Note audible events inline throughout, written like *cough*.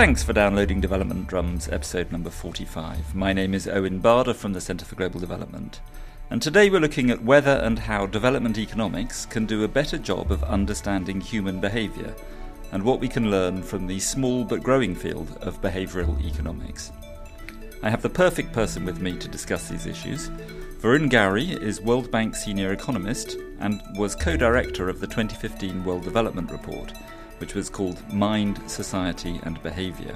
Thanks for downloading Development Drums, episode number 45. My name is Owen Barder from the Centre for Global Development, and today we're looking at whether and how development economics can do a better job of understanding human behaviour and what we can learn from the small but growing field of behavioural economics. I have the perfect person with me to discuss these issues. Varun Gauri is World Bank Senior Economist and was co director of the 2015 World Development Report which was called Mind, Society and Behaviour.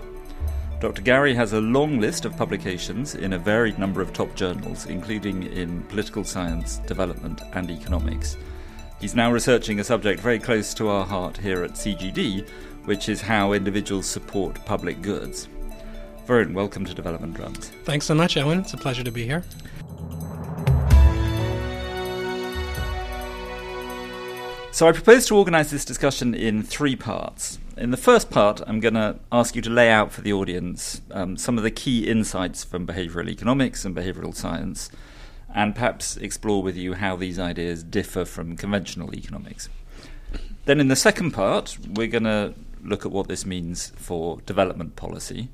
Dr. Gauri has a long list of publications in a varied number of top journals, including in political science, development, and economics. He's now researching a subject very close to our heart here at CGD, which is how individuals support public goods. Varun, welcome to Development Drums. Thanks so much, Owen. It's a pleasure to be here. So I propose to organise this discussion in three parts. In the first part, I'm going to ask you to lay out for the audience um, some of the key insights from behavioural economics and behavioural science, and perhaps explore with you how these ideas differ from conventional economics. Then, in the second part, we're going to look at what this means for development policy.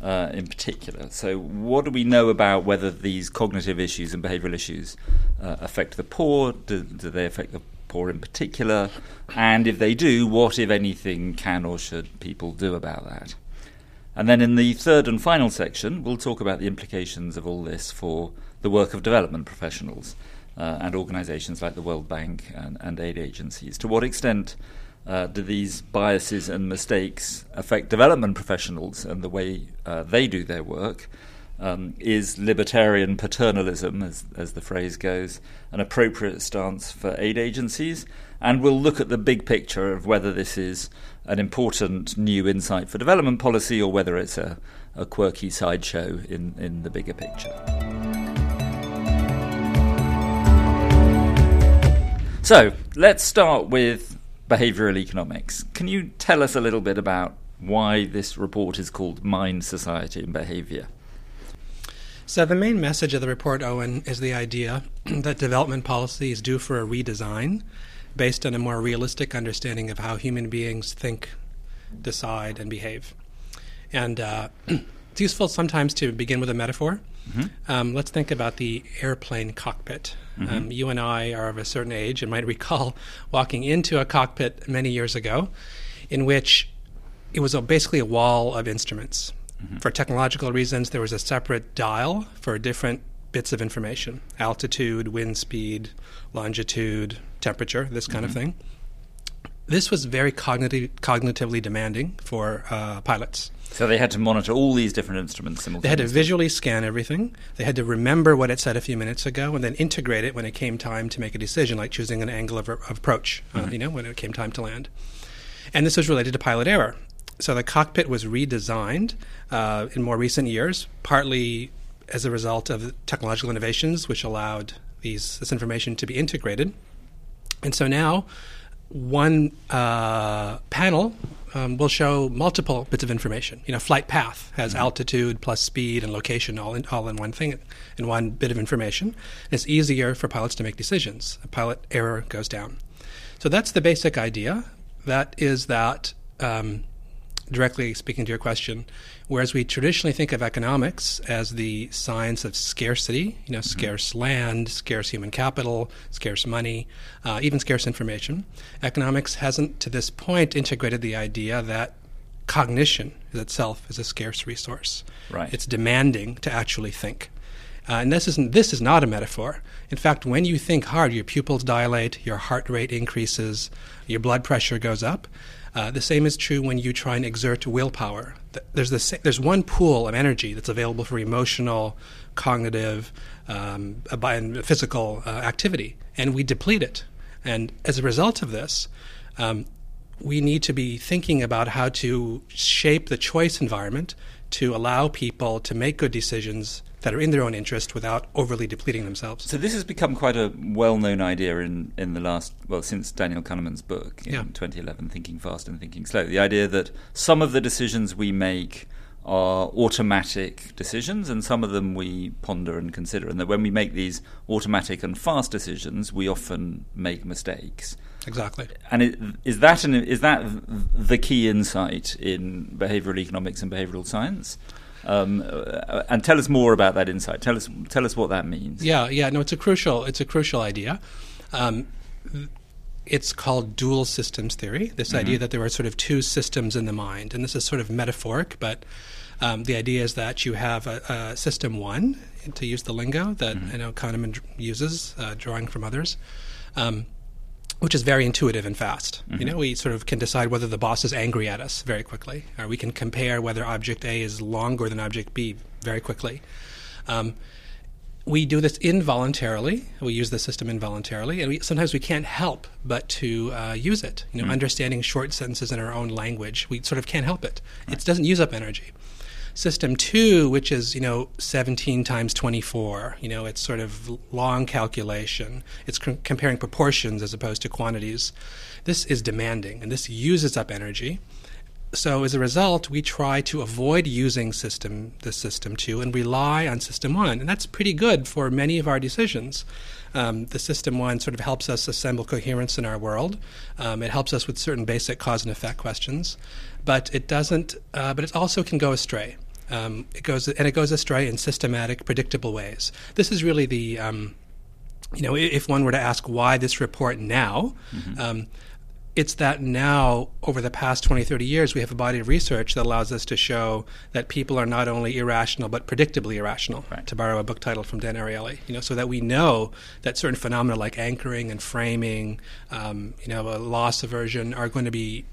Uh, in particular. So, what do we know about whether these cognitive issues and behavioural issues uh, affect the poor? Do, do, they affect the poor in particular? And if they do, what, if anything, can or should people do about that? And then in the third and final section, we'll talk about the implications of all this for the work of development professionals uh, and organisations like the World Bank and, and aid agencies. To what extent uh, do these biases and mistakes affect development professionals and the way uh, they do their work? Um, is libertarian paternalism, as, as the phrase goes, an appropriate stance for aid agencies? And we'll look at the big picture of whether this is an important new insight for development policy or whether it's a, a quirky sideshow in, in the bigger picture. So let's start with behavioral economics. Can you tell us a little bit about why this report is called Mind, Society and Behavior? So, the main message of the report, Owen, is the idea *clears throat* that development policy is due for a redesign based on a more realistic understanding of how human beings think, decide, and behave. And uh, *clears throat* it's useful sometimes to begin with a metaphor. Mm-hmm. Um, let's think about the airplane cockpit. Mm-hmm. Um, you and I are of a certain age and might *laughs* recall walking into a cockpit many years ago in which it was a, basically a wall of instruments. Mm-hmm. For technological reasons, there was a separate dial for different bits of information altitude, wind speed, longitude, temperature, this kind mm-hmm. of thing. This was very cognitive, cognitively demanding for uh, pilots. So they had to monitor all these different instruments simultaneously. They had to visually scan everything. They had to remember what it said a few minutes ago, and then integrate it when it came time to make a decision, like choosing an angle of, of approach. Uh, mm-hmm. Uh, you know, when it came time to land. And this was related to pilot error so the cockpit was redesigned uh, in more recent years, partly as a result of technological innovations, which allowed these this information to be integrated. And so now, one uh, panel um, will show multiple bits of information. You know, flight path has mm-hmm. altitude plus speed and location all in all in one thing, in one bit of information. And it's easier for pilots to make decisions. A pilot error goes down. So that's the basic idea. That is that um, directly speaking to your question, whereas we traditionally think of economics as the science of scarcity, you know, mm-hmm. scarce land, scarce human capital, scarce money, uh, even scarce information, economics hasn't to this point integrated the idea that cognition itself is a scarce resource. Right. It's demanding to actually think. Uh, and this isn't, this is not a metaphor. In fact, when you think hard, your pupils dilate, your heart rate increases, your blood pressure goes up. Uh, the same is true when you try and exert willpower. There's, the, there's one pool of energy that's available for emotional, cognitive, um, and physical uh, activity, and we deplete it. And as a result of this, um, we need to be thinking about how to shape the choice environment to allow people to make good decisions that are in their own interest without overly depleting themselves. So this has become quite a well-known idea in, in the last well since Daniel Kahneman's book in yeah. 2011, Thinking Fast and Thinking Slow. The idea that some of the decisions we make are automatic decisions, and some of them we ponder and consider, and that when we make these automatic and fast decisions, we often make mistakes. Exactly. And is that an, is that the key insight in behavioral economics and behavioral science? Um, uh, and tell us more about that insight. Tell us tell us what that means. Yeah, yeah. No, it's a crucial it's a crucial idea. Um, it's called dual systems theory. This mm-hmm. idea that there are sort of two systems in the mind, and this is sort of metaphoric, but um, the idea is that you have a, a, system one, to use the lingo that mm-hmm. you know Kahneman uses, uh, drawing from others. Um, which is very intuitive and fast. Mm-hmm. You know, we sort of can decide whether the boss is angry at us very quickly, or we can compare whether object A is longer than object B very quickly. Um, we do this involuntarily. We use the system involuntarily, and we, sometimes we can't help but to uh, use it. You know, mm-hmm. understanding short sentences in our own language, we sort of can't help it. Right. It doesn't use up energy. System two, which is you know 17 times 24, you know it's sort of long calculation. It's c- comparing proportions as opposed to quantities. This is demanding, and this uses up energy. So as a result, we try to avoid using system the system two and rely on system one, and that's pretty good for many of our decisions. Um, the system one sort of helps us assemble coherence in our world. Um, it helps us with certain basic cause and effect questions but it doesn't. Uh, but it also can go astray. Um, it goes and it goes astray in systematic, predictable ways. This is really the, um, you know, if one were to ask why this report now. Mm-hmm. Um, it's that now, over the past 20, 30 years, we have a body of research that allows us to show that people are not only irrational, but predictably irrational, right. to borrow a book title from Dan Ariely. You know, so that we know that certain phenomena like anchoring and framing, um, you know, a loss aversion are going to be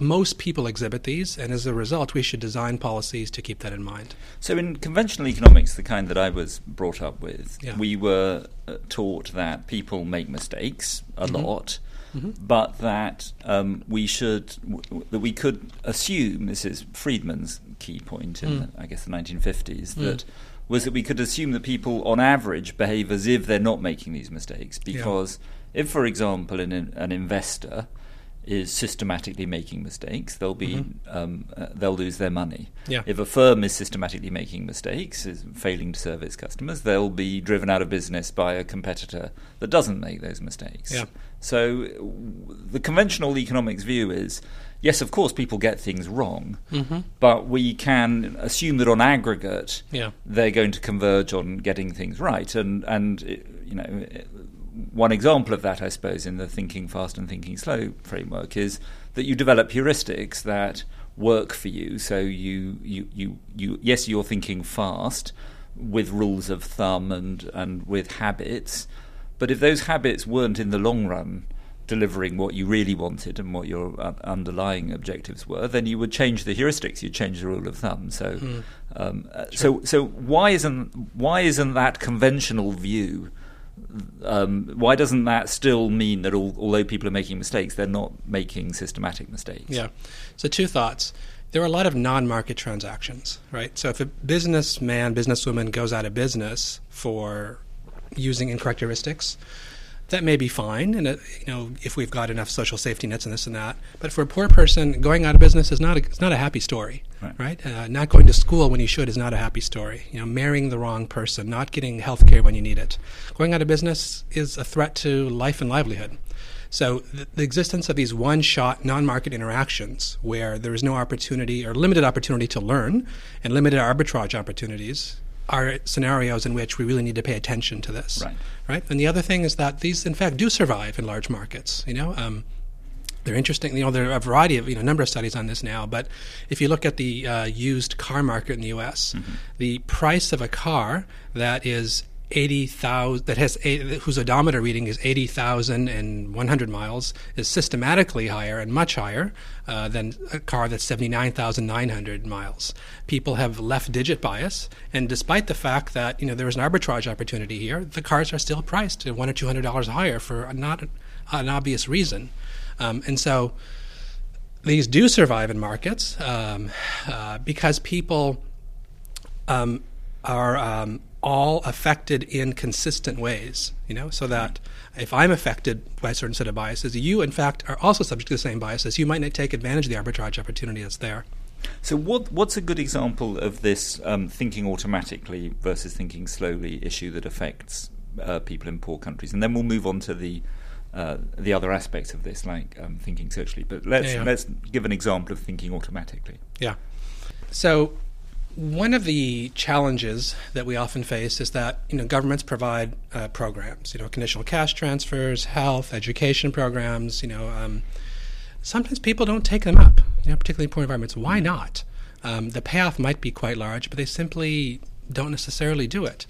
most people exhibit these, and as a result, we should design policies to keep that in mind. So, in conventional economics, the kind that I was brought up with, yeah. we were uh, taught that people make mistakes a mm-hmm. lot. Mm-hmm. But that um, we should, w- that we could assume, this is Friedman's key point in, mm. the, I guess, the 1950s, mm. that was that we could assume that people, on average, behave as if they're not making these mistakes. Because yeah. if, for example, an, an investor is systematically making mistakes, they'll be mm-hmm. um, uh, they'll lose their money. Yeah. If a firm is systematically making mistakes, is failing to serve its customers, they'll be driven out of business by a competitor that doesn't make those mistakes. Yeah. So the conventional economics view is yes, of course, people get things wrong, mm-hmm. but we can assume that on aggregate, yeah. they're going to converge on getting things right. And and you know, one example of that, I suppose, in the thinking fast and thinking slow framework is that you develop heuristics that work for you. So you, you, you, you yes, you're thinking fast with rules of thumb and, and with habits, but if those habits weren't in the long run delivering what you really wanted and what your uh, underlying objectives were, then you would change the heuristics. You'd change the rule of thumb. So, mm. um, uh, so, so why isn't why isn't that conventional view um, why doesn't that still mean that all, although people are making mistakes, they're not making systematic mistakes? Yeah. So, two thoughts. There are a lot of non market transactions, right? So, if a businessman, businesswoman goes out of business for using incorrect heuristics, that may be fine, and uh, you know if we've got enough social safety nets and this and that. But for a poor person, going out of business is not a, it's not a happy story, right? right? Uh, not going to school when you should is not a happy story. You know, marrying the wrong person, not getting health care when you need it, going out of business is a threat to life and livelihood. So the, the existence of these one-shot non-market interactions, where there is no opportunity or limited opportunity to learn, and limited arbitrage opportunities, are scenarios in which we really need to pay attention to this. Right. Right. And the other thing is that these, in fact, do survive in large markets. You know. Um, they're interesting. You know, there are a variety of you know number of studies on this now. But if you look at the uh, used car market in the U.S., mm-hmm. the price of a car that is eighty thousand that has a, whose odometer reading is eighty thousand and one hundred miles is systematically higher and much higher uh, than a car that's seventy nine thousand nine hundred miles. People have left digit bias, and despite the fact that you know there is an arbitrage opportunity here, the cars are still priced one or two hundred dollars higher for not an obvious reason, um, and so these do survive in markets um, uh, because people um, are um, all affected in consistent ways, you know, so that if I'm affected by a certain set of biases, you, in fact, are also subject to the same biases. You might not take advantage of the arbitrage opportunity that's there. So, what, what's a good example of this um, thinking automatically versus thinking slowly issue that affects uh, people in poor countries? And then we'll move on to the uh, the other aspects of this, like um, thinking socially. But let's Yeah, yeah. let's give an example of thinking automatically. Yeah. So one of the challenges that we often face is that you know governments provide uh, programs, you know, conditional cash transfers, health, education programs. You know, um, sometimes people don't take them up. You know, particularly in poor environments. Why not? Um, the payoff might be quite large, but they simply don't necessarily do it.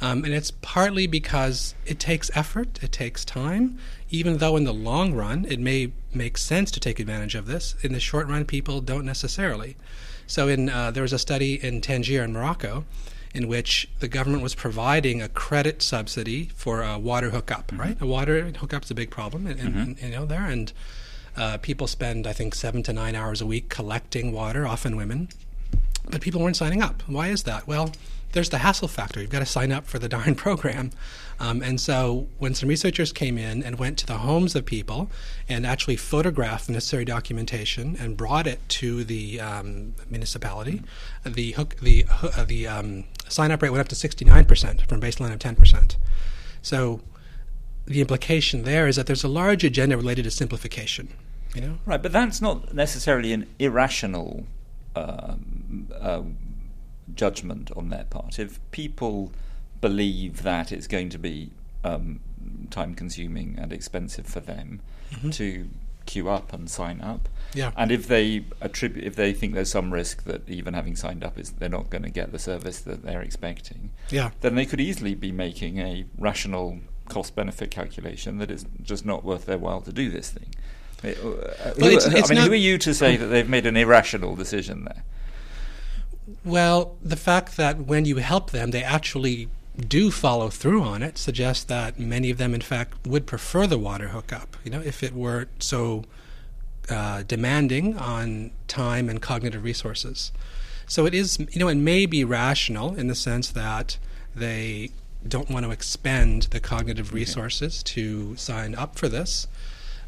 Um, and it's partly because it takes effort, it takes time, even though in the long run it may make sense to take advantage of this. In the short run, people don't necessarily. So, in, uh, there was a study in Tangier in Morocco in which the government was providing a credit subsidy for a water hookup, right? A water hookup's a big problem, in, in, you know, there. And uh, people spend, I think, seven to nine hours a week collecting water, often women but people weren't signing up. Why is that? Well, there's the hassle factor. You've got to sign up for the darn *laughs* program. Um, and so when some researchers came in and went to the homes of people and actually photographed the necessary documentation and brought it to the um, municipality, the hook, the uh, the um, sign up rate went up to 69% from baseline of 10%. So the implication there is that there's a large agenda related to simplification. You know, Right, but that's not necessarily an irrational um, uh, judgment on their part. If people believe that it's going to be um, time consuming and expensive for them to queue up and sign up, Yeah. and if they attribute, if they think there's some risk that even having signed up is they're not going to get the service that they're expecting, yeah. then they could easily be making a rational cost benefit calculation that it's just not worth their while to do this thing. It- uh, who, it's- I mean, who are you to say that they've made an irrational decision there? Well, the fact that when you help them, they actually do follow through on it suggests that many of them, in fact, would prefer the water hookup. You know, if it weren't so uh, demanding on time and cognitive resources. So it is, you know, it may be rational in the sense that they don't want to expend the cognitive resources to sign up for this,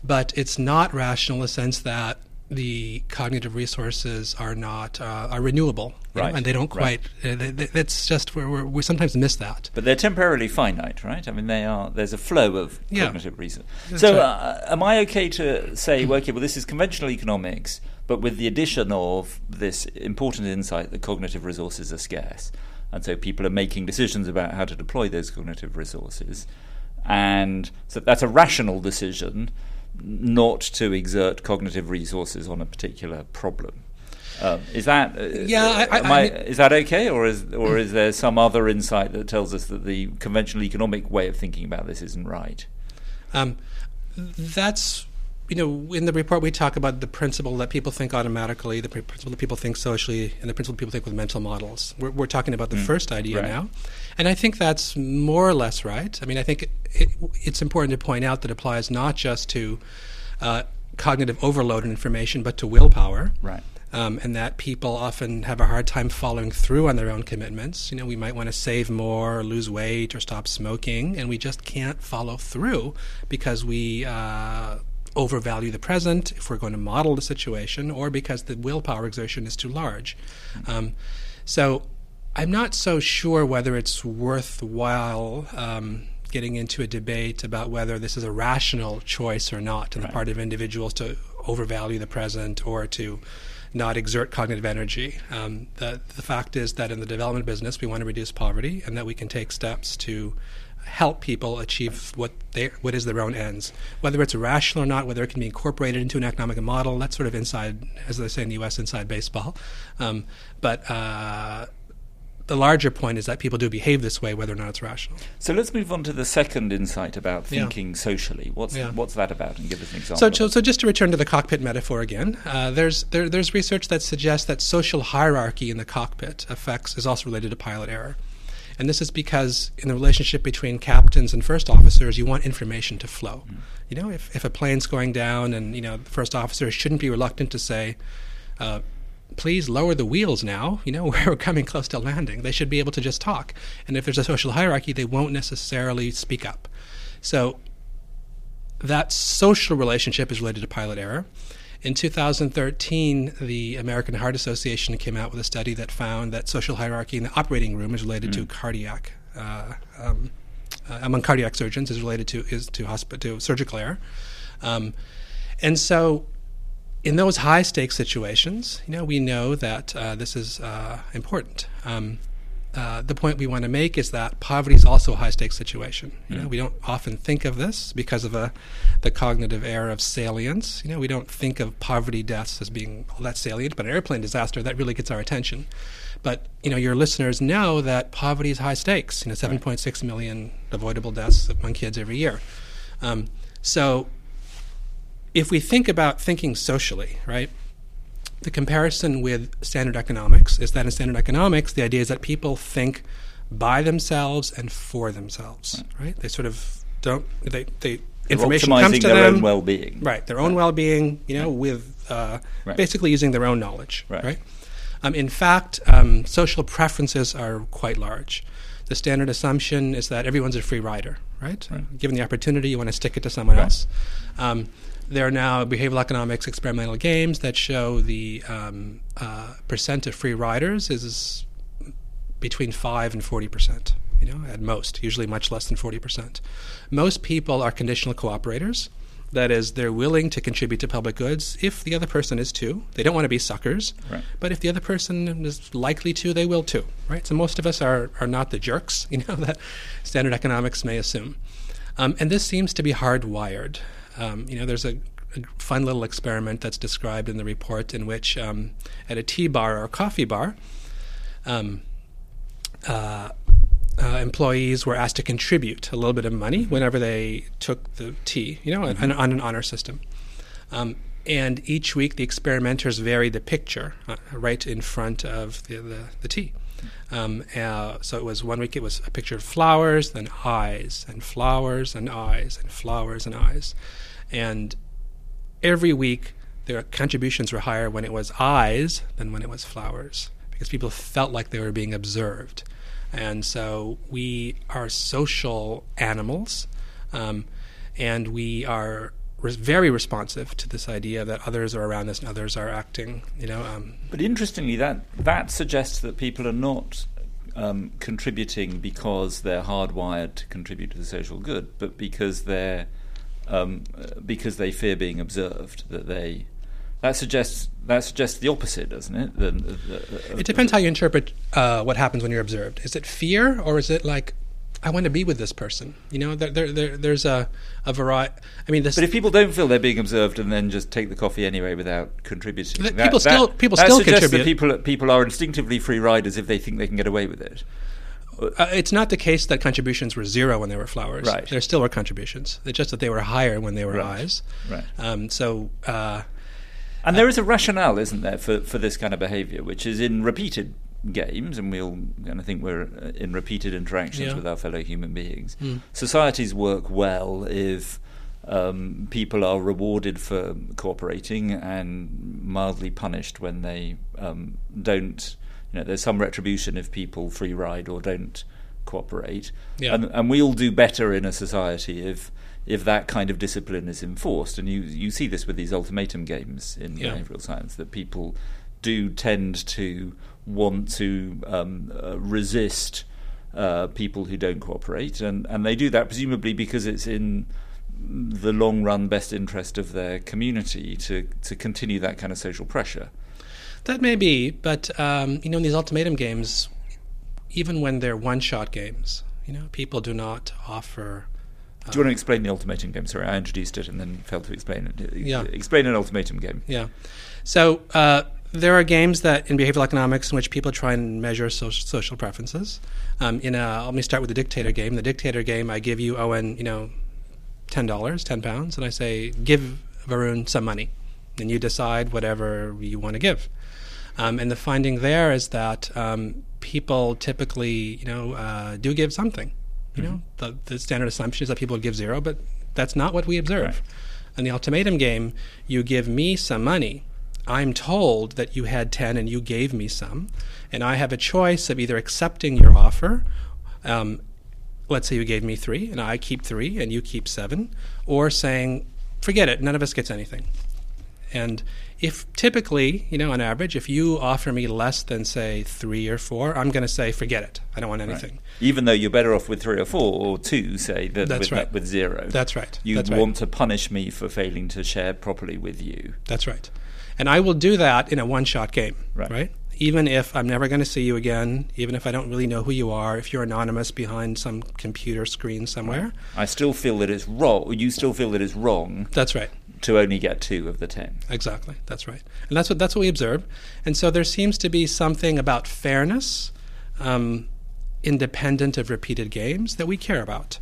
but it's not rational in the sense that the cognitive resources are not uh, are renewable, you know, Right, and they don't right. quite. Uh, th- th- that's just where we're, sometimes miss that. But they're temporarily finite, right? I mean, they are. There's a flow of Yeah. cognitive resources. So, right. uh, am I okay to say, well, okay, well, this is conventional economics, but with the addition of this important insight that cognitive resources are scarce, and so people are making decisions about how to deploy those cognitive resources, and so that's a rational decision, not to exert cognitive resources on a particular problem. Um, is that uh, Yeah, I- I- I is that okay, or is or is there some other insight that tells us that the conventional economic way of thinking about this isn't right? Um, that's you know in the report we talk about the principle that people think automatically, the principle that people think socially, and the principle that people think with mental models. We're, we're talking about the first idea right. now, and I think that's more or less right. I mean, I think it, it, it's important to point out that it applies not just to uh, cognitive overload and information, but to willpower Right. um, and that people often have a hard time following through on their own commitments. You know, we might want to save more, or lose weight, or stop smoking, and we just can't follow through because we uh, overvalue the present if we're going to model the situation, or because the willpower exertion is too large. Um, so, I'm not so sure whether it's worthwhile. Um, Getting into a debate about whether this is a rational choice or not on the part of individuals to overvalue the present or to not exert cognitive energy. Um, the, the fact is that in the development business, we want to reduce poverty and that we can take steps to help people achieve what they what is their own ends. Whether it's rational or not, whether it can be incorporated into an economic model, that's sort of inside, as they say in the U.S., inside baseball. Um, but uh, the larger point is that people do behave this way, whether or not it's rational. So let's move on to the second insight about Yeah. thinking socially. What's Yeah. what's that about? And give us an example. So, so, so just to return to the cockpit metaphor again, uh, there's there, there's research that suggests that social hierarchy in the cockpit affects is also related to pilot error, and this is because in the relationship between captains and first officers, you want information to flow. You know, if if a plane's going down, and you know the first officer shouldn't be reluctant to say. Uh, Please lower the wheels now. You know, *laughs* we're coming close to landing. They should be able to just talk. And if there's a social hierarchy, they won't necessarily speak up. So that social relationship is related to pilot error. In 2013, the American Heart Association came out with a study that found that social hierarchy in the operating room is related to cardiac uh, um, uh, among cardiac surgeons is related to is to hospi- to surgical error, um, and so in those high stakes situations, you know, we know that uh, this is uh, important. Um, uh, the point we want to make is that poverty is also a high stakes situation. You know, we don't often think of this because of a, the cognitive error of salience. You know, we don't think of poverty deaths as being all that salient, but an airplane disaster that really gets our attention. But you know, your listeners know that poverty is high stakes. You know, 7.6 million avoidable deaths among kids every year. Um, so, if we think about thinking socially, right? The comparison with standard economics is that in standard economics, the idea is that people think by themselves and for themselves, right? right? They sort of don't they they They're information optimizing comes to their them, own well-being. right? Their own well-being, you know, with uh, Right. basically using their own knowledge, Right. right? Um, in fact, um, social preferences are quite large. The standard assumption is that everyone's a free rider, right? Given the opportunity, you want to stick it to someone Right. else. Um, there are now behavioral economics experimental games that show the um, uh, percent of free riders is between 5 and 40 percent, you know, at most, usually much less than 40 percent. Most people are conditional cooperators. That is, they're willing to contribute to public goods if the other person is too. They don't want to be suckers, Right. but if the other person is likely to, they will too, right? So most of us are, are not the jerks, *laughs* you know, that standard economics may assume. Um, and this seems to be hardwired. Um, you know, there's a, a fun little experiment that's described in the report in which um, at a tea bar or coffee bar, um, uh, uh, employees were asked to contribute a little bit of money whenever they took the tea, you know, on, on an honor system. Um, and each week, the experimenters varied the picture uh, right in front of the, the, the tea. Um, uh, so it was one week it was a picture of flowers, then eyes, and flowers, and eyes, and flowers, and eyes. And every week, their contributions were higher when it was eyes than when it was flowers because people felt like they were being observed. And so we are social animals, um, and we are res- very responsive to this idea that others are around us and others are acting. You know, um, But interestingly, that that suggests that people are not um, contributing because they're hardwired to contribute to the social good, but because they're um, because they fear being observed. That they that suggests that suggests the opposite, doesn't it? The- the- the- it depends how you interpret uh, what happens when you're observed. Is it fear, or is it like I want to be with this person? You know, there, there, there, there's a a variety. I mean, this. But if people don't feel they're being observed and then just take the coffee anyway without contributing, that- people that- still- people that still suggests contribute. That people people are instinctively free riders if they think they can get away with it. Uh, it's not the case that contributions were zero when they were flowers. Right. There still were contributions. It's just that they were higher when they were Right. eyes. Right. Um, so, uh, And there is a rationale, isn't there, for, for this kind of behaviour, which is in repeated games, and we all, and I think we're uh, in repeated interactions Yeah. with our fellow human beings. Mm. Societies work well if um, people are rewarded for cooperating and mildly punished when they um, don't. You know, there's some retribution if people free ride or don't cooperate, Yeah. and, and we all do better in a society if if that kind of discipline is enforced. And you you see this with these ultimatum games in Yeah. behavioural science that people do tend to want to um, uh, resist uh, people who don't cooperate, and and they do that presumably because it's in the long run best interest of their community to to continue that kind of social pressure. that may be, but um, you know, in these ultimatum games, even when they're one-shot games, you know, people do not offer. Do you want to explain the ultimatum game? Sorry, I introduced it and then failed to explain it. Yeah. Explain an ultimatum game. Yeah. So uh, there are games that in behavioral economics in which people try and measure social, social preferences. Um, in a, let me start with the dictator game. The dictator game, I give you Owen, you know, ten dollars, ten pounds, and I say, give Varun some money, and you decide whatever you want to give. Um, and the finding there is that um, people typically, you know, uh, do give something. You know, the, the standard assumption is that people would give zero, but that's not what we observe. Right. In the ultimatum game, you give me some money. I'm told that you had 10 and you gave me some. And I have a choice of either accepting your offer. Um, let's say you gave me three and I keep three and you keep seven, or saying, forget it, none of us gets anything. And if typically, you know, on average, if you offer me less than say three or four, I'm going to say, forget it. I don't want anything. Right. Even though you're better off with three or four or two, say, than That's with, right. with zero. That's right. You That's want right. to punish me for failing to share properly with you. That's right. And I will do that in a one shot game. Right. right? Even if I'm never going to see you again, even if I don't really know who you are, if you're anonymous behind some computer screen somewhere. I still feel that it's wrong. You still feel that it's wrong. That's right. To only get two of the ten. Exactly. That's right. And that's what that's what we observe. And so there seems to be something about fairness, um, independent of repeated games, that we care about.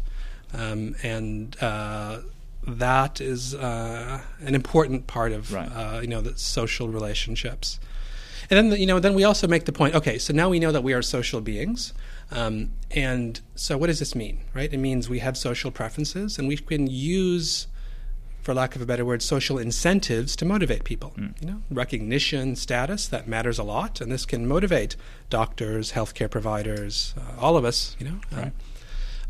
Um, and uh, that is uh, an important part of Right. uh, you know the social relationships. And then you know then we also make the point. Okay, so now we know that we are social beings, um, and so what does this mean? Right? It means we have social preferences, and we can use, for lack of a better word, social incentives to motivate people. You know, recognition, status that matters a lot, and this can motivate doctors, healthcare providers, uh, all of us. You know. Um,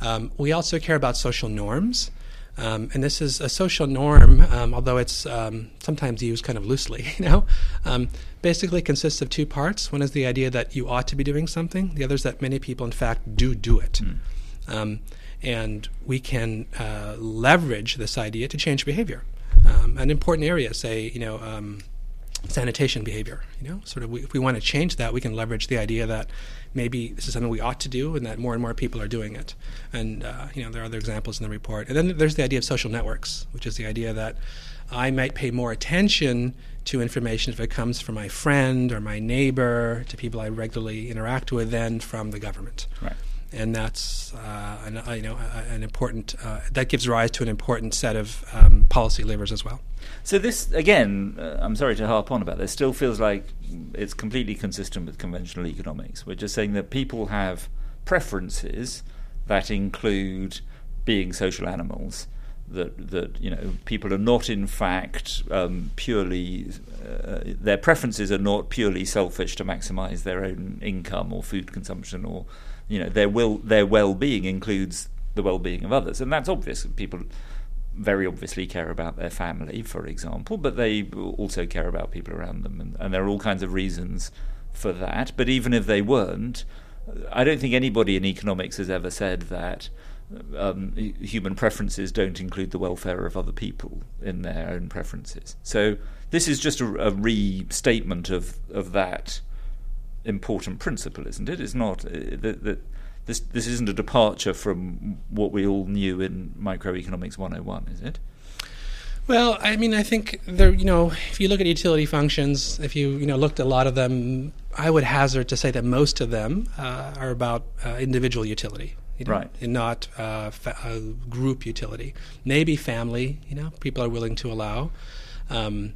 um, we also care about social norms. Um, and this is a social norm, um, although it's um, sometimes used kind of loosely. *laughs* You know, um, basically consists of two parts. One is the idea that you ought to be doing something. The other is that many people, in fact, do do it. Um, and we can uh, leverage this idea to change behavior. Um, an important area, say, you know, um, sanitation behavior. You know, sort of, we, if we want to change that, we can leverage the idea that maybe this is something we ought to do, and that more and more people are doing it. And uh, you know, there are other examples in the report. And then there's the idea of social networks, which is the idea that I might pay more attention to information if it comes from my friend or my neighbor, to people I regularly interact with, than from the government Right. And that's uh, an, uh, you know an important uh, that gives rise to an important set of um, policy levers as well. So this again, uh, I'm sorry to harp on about this. Still feels like it's completely consistent with conventional economics. We're just saying that people have preferences that include being social animals. That that you know people are not in fact um, purely uh, their preferences are not purely selfish to maximise their own income or food consumption or you know their will their well being includes the well being of others, and that's obvious. People very obviously care about their family, for example, but they also care about people around them, and, and there are all kinds of reasons for that. But even if they weren't, I don't think anybody in economics has ever said that um, human preferences don't include the welfare of other people in their own preferences. So this is just a, a restatement of of that important principle, isn't it? It's not uh, that. that this this isn't a departure from what we all knew in microeconomics 101, is it? Well, I mean, I think there. You know, if you look at utility functions, if you you know looked at a lot of them, I would hazard to say that most of them uh, are about uh, individual utility. You know, Right. And not uh, fa- uh, group utility. Maybe family. You know, people are willing to allow. Um,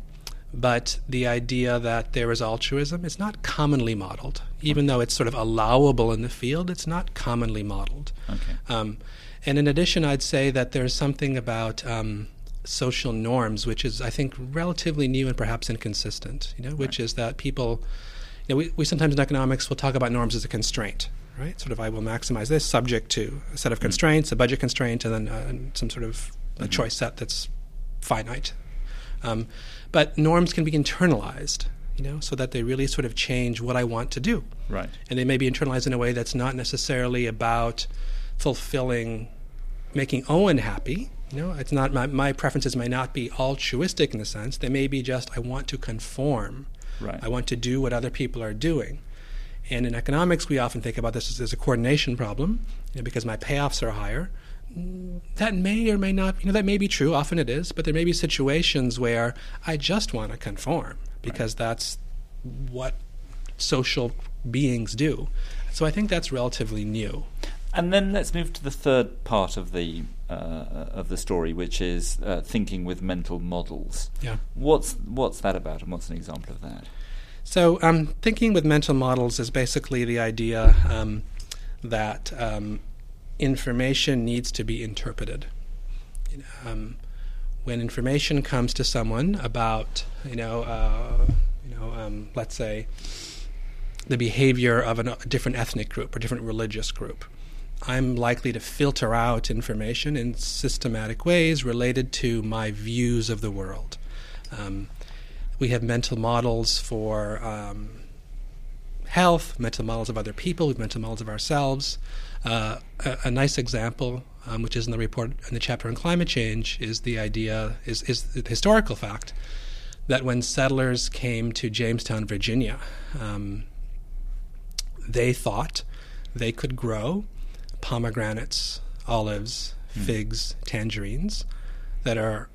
but the idea that there is altruism is not commonly modeled. Even though it's sort of allowable in the field, it's not commonly modeled. Okay. Um, and in addition, I'd say that there's something about um, social norms, which is, I think, relatively new and perhaps inconsistent. You know, which is that people, you know, we, we sometimes in economics will talk about norms as a constraint, right? Sort of, I will maximize this subject to a set of constraints, a budget constraint, and then uh, some sort of a choice set that's finite. Um, but norms can be internalized, you know, so that they really sort of change what I want to do. Right. and they may be internalized in a way that's not necessarily about fulfilling making owen happy you know. It's not my, my preferences may not be altruistic in the sense. They may be just i want to conform. Right. i want to do what other people are doing. And in economics we often think about this as, as a coordination problem you know, because my payoffs are higher that may or may not you know that may be true often it is but there may be situations where i just want to conform because that's what social beings do. So I think that's relatively new. And then let's move to the third part of the uh, of the story, which is uh, thinking with mental models. Yeah. What's what's that about, and what's an example of that? So um, thinking with mental models is basically the idea um, that um, information needs to be interpreted. Um, when information comes to someone about, you know, uh, you know, um, let's say, the behavior of a different ethnic group or different religious group, I'm likely to filter out information in systematic ways related to my views of the world. Um, we have mental models for um, health, mental models of other people, mental models of ourselves. Uh, a, a, nice example, um, which is in the report in the chapter on climate change, is the idea is is the historical fact that when settlers came to Jamestown, Virginia, um, they thought they could grow pomegranates, olives, mm. figs, tangerines that are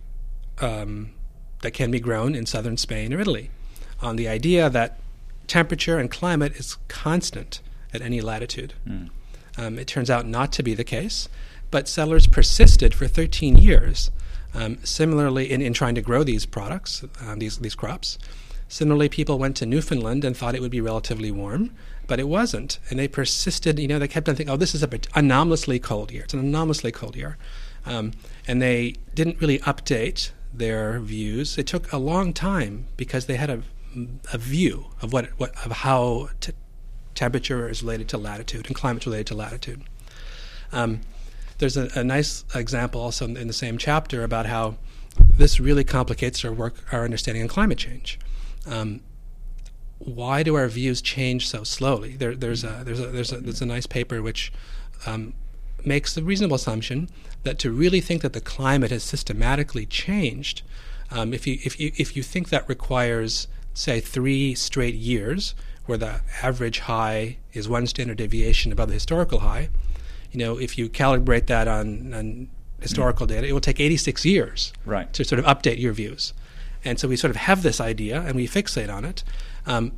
um, that can be grown in southern Spain or Italy, on the idea that temperature and climate is constant at any latitude. Mm. Um, it turns out not to be the case, but settlers persisted for 13 years. Um, similarly, in, in trying to grow these products, um, these these crops. Similarly, people went to Newfoundland and thought it would be relatively warm, but it wasn't, and they persisted. You know, they kept on thinking, "Oh, this is an anomalously cold year. It's an anomalously cold year," um, and they didn't really update their views. It took a long time because they had a, a view of what, what of how t- temperature is related to latitude and climate is related to latitude. Um, there's a, a, nice example also in, the same chapter about how this really complicates our work, our understanding of climate change. Um, why do our views change so slowly? There, there's a there's a there's a there's a nice paper which um, makes the reasonable assumption that to really think that the climate has systematically changed, um, if you if you if you think that requires say three straight years where the average high is one standard deviation above the historical high, you know, if you calibrate that on, on historical data, it will take 86 years right. to sort of update your views. And so we sort of have this idea and we fixate on it. Um,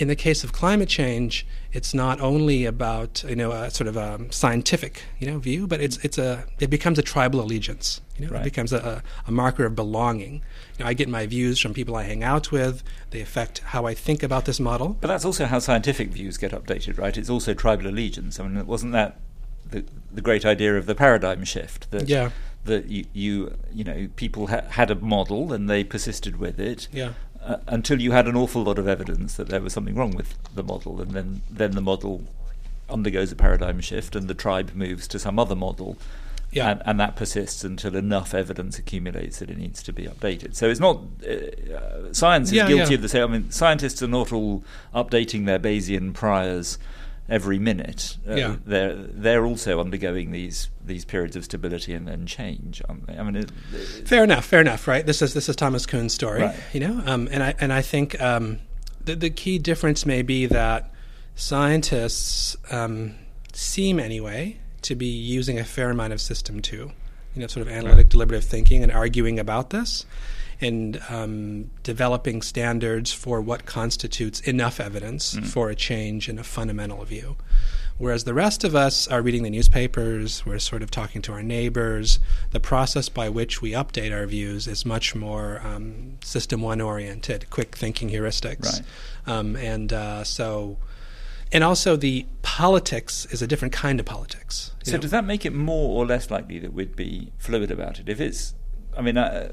in the case of climate change, it's not only about you know a sort of a scientific you know view, but it's it's a it becomes a tribal allegiance. You know, right. it becomes a, a, marker of belonging. You know, I get my views from people I hang out with. They affect how I think about this model. But that's also how scientific views get updated, right? It's also tribal allegiance. I mean, it wasn't that the the great idea of the paradigm shift? That yeah that you, you you, know people ha- had a model and they persisted with it. Yeah uh, until you had an awful lot of evidence that there was something wrong with the model, and then then the model undergoes a paradigm shift, and the tribe moves to some other model. Yeah. And, and, that persists until enough evidence accumulates that it needs to be updated. So it's not uh, science is yeah, guilty yeah. of the same. I mean, scientists are not all updating their Bayesian priors every minute. Uh, yeah. they're they're also undergoing these these periods of stability and then change. I mean, it, it, fair enough, fair enough, right? This is this is Thomas Kuhn's story, right. you know, um, and I and I think um, the the key difference may be that scientists um, seem anyway to be using a fair amount of system two, you know, sort of analytic, right. deliberative thinking and arguing about this and um, developing standards for what constitutes enough evidence mm. for a change in a fundamental view. Whereas the rest of us are reading the newspapers, we're sort of talking to our neighbors. The process by which we update our views is much more um, system one oriented, quick thinking heuristics. Right. Um, and uh, so, and also the politics is a different kind of politics. So, know? does that make it more or less likely that we'd be fluid about it? If it's I mean, uh,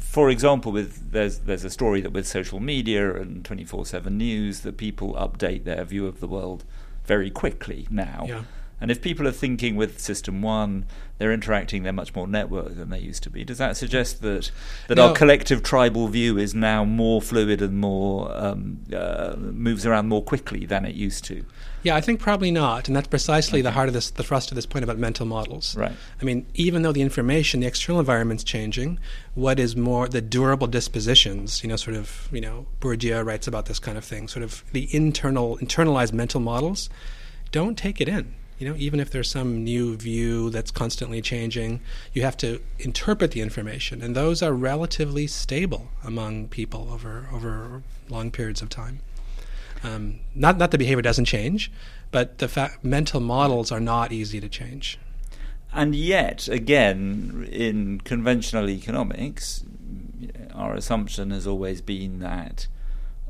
for example, with there's there's a story that with social media and twenty four seven news that people update their view of the world very quickly now. Yeah. And if people are thinking with System One, they're interacting, they're much more networked than they used to be. Does that suggest that that no. our collective tribal view is now more fluid and more um, uh, moves around more quickly than it used to? Yeah, I think probably not, and that's precisely okay. the heart of this, the thrust of this point about mental models. Right. I mean, even though the information, the external environment's changing, what is more the durable dispositions? You know, sort of, you know, Bourdieu writes about this kind of thing. Sort of the internal, internalized mental models. Don't take it in. You know, even if there's some new view that's constantly changing, you have to interpret the information, and those are relatively stable among people over over long periods of time. Um, not that the behavior doesn't change, but the fact mental models are not easy to change. And yet, again, in conventional economics, our assumption has always been that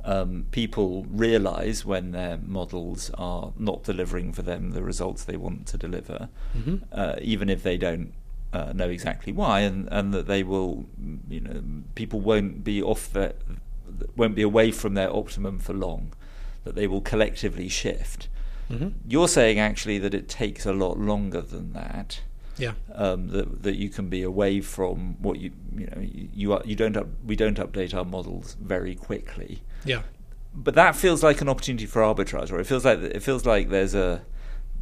um, people realize when their models are not delivering for them the results they want to deliver, mm-hmm. uh, even if they don't uh, know exactly why, and, and that they will, you know, people won't be off their, won't be away from their optimum for long that they will collectively shift. Mm-hmm. You're saying actually that it takes a lot longer than that. Yeah. Um, that that you can be away from what you you know you, you, are, you don't up, we don't update our models very quickly. Yeah. But that feels like an opportunity for arbitrage, or it feels like it feels like there's a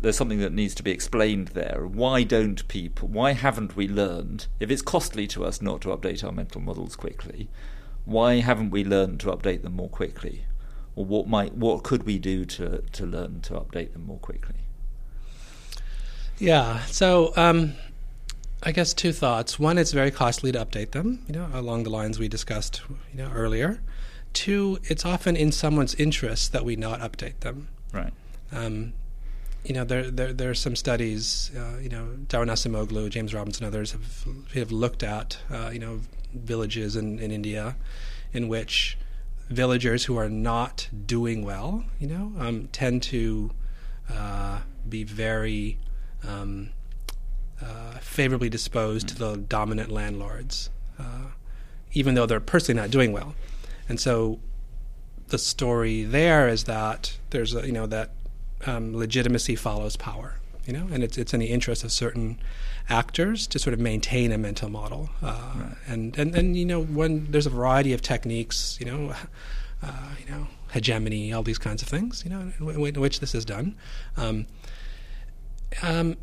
there's something that needs to be explained there. Why don't people? Why haven't we learned? If it's costly to us not to update our mental models quickly, why haven't we learned to update them more quickly? Or what might what could we do to to learn to update them more quickly? Yeah. So um, I guess two thoughts. One, it's very costly to update them. You know, along the lines we discussed, you know, earlier. Two, it's often in someone's interest that we not update them. Right. Um, you know, there, there there are some studies. Uh, you know, Daron Acemoglu, James Robinson, others have have looked at uh, you know villages in, in India, in which villagers who are not doing well, you know, um, tend to uh, be very um, uh, favorably disposed to the dominant landlords, uh, even though they're personally not doing well. And so, the story there is that there's a, you know that um, legitimacy follows power, you know, and it's it's in the interest of certain actors to sort of maintain a mental model, uh, right. and and and you know when there's a variety of techniques, you know, uh, you know hegemony, all these kinds of things, you know, in, in which this is done. Um, um,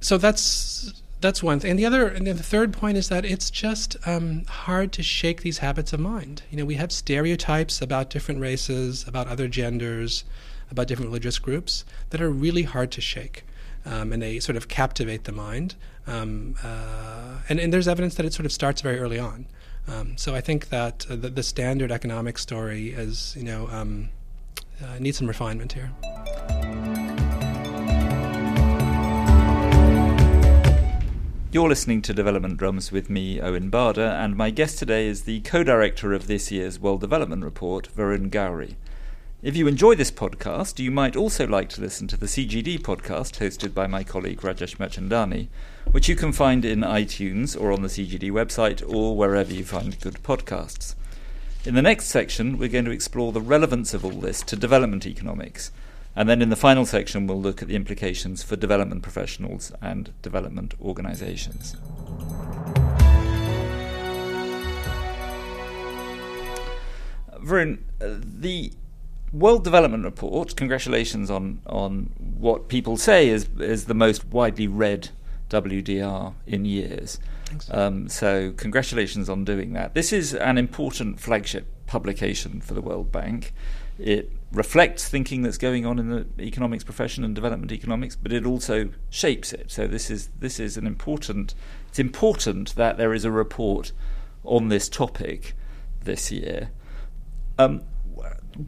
so that's that's one thing. And the other, and the third point is that it's just um, hard to shake these habits of mind. You know, we have stereotypes about different races, about other genders, about different religious groups that are really hard to shake. Um, and they sort of captivate the mind. Um, uh, and, and, there's evidence that it sort of starts very early on. Um, so I think that uh, the, the, standard economic story is, you know, um, uh, needs some refinement here. You're listening to Development Drums with me, Owen Barder, and my guest today is the co director of this year's World Development Report, Varun Gauri. If you enjoy this podcast, you might also like to listen to the CGD podcast hosted by my colleague Rajesh Mirchandani, which you can find in iTunes or on the CGD website or wherever you find good podcasts. In the next section, we're going to explore the relevance of all this to development economics and then in the final section, we'll look at the implications for development professionals and development organizations. Varun, the World Development Report, congratulations on, on what people say is, is the most widely read WDR in years. Um, so, congratulations on doing that. This is an important flagship publication for the World Bank. It reflects thinking that's going on in the economics profession and development economics, but it also shapes it. So this is this is an important. It's important that there is a report on this topic this year. Um,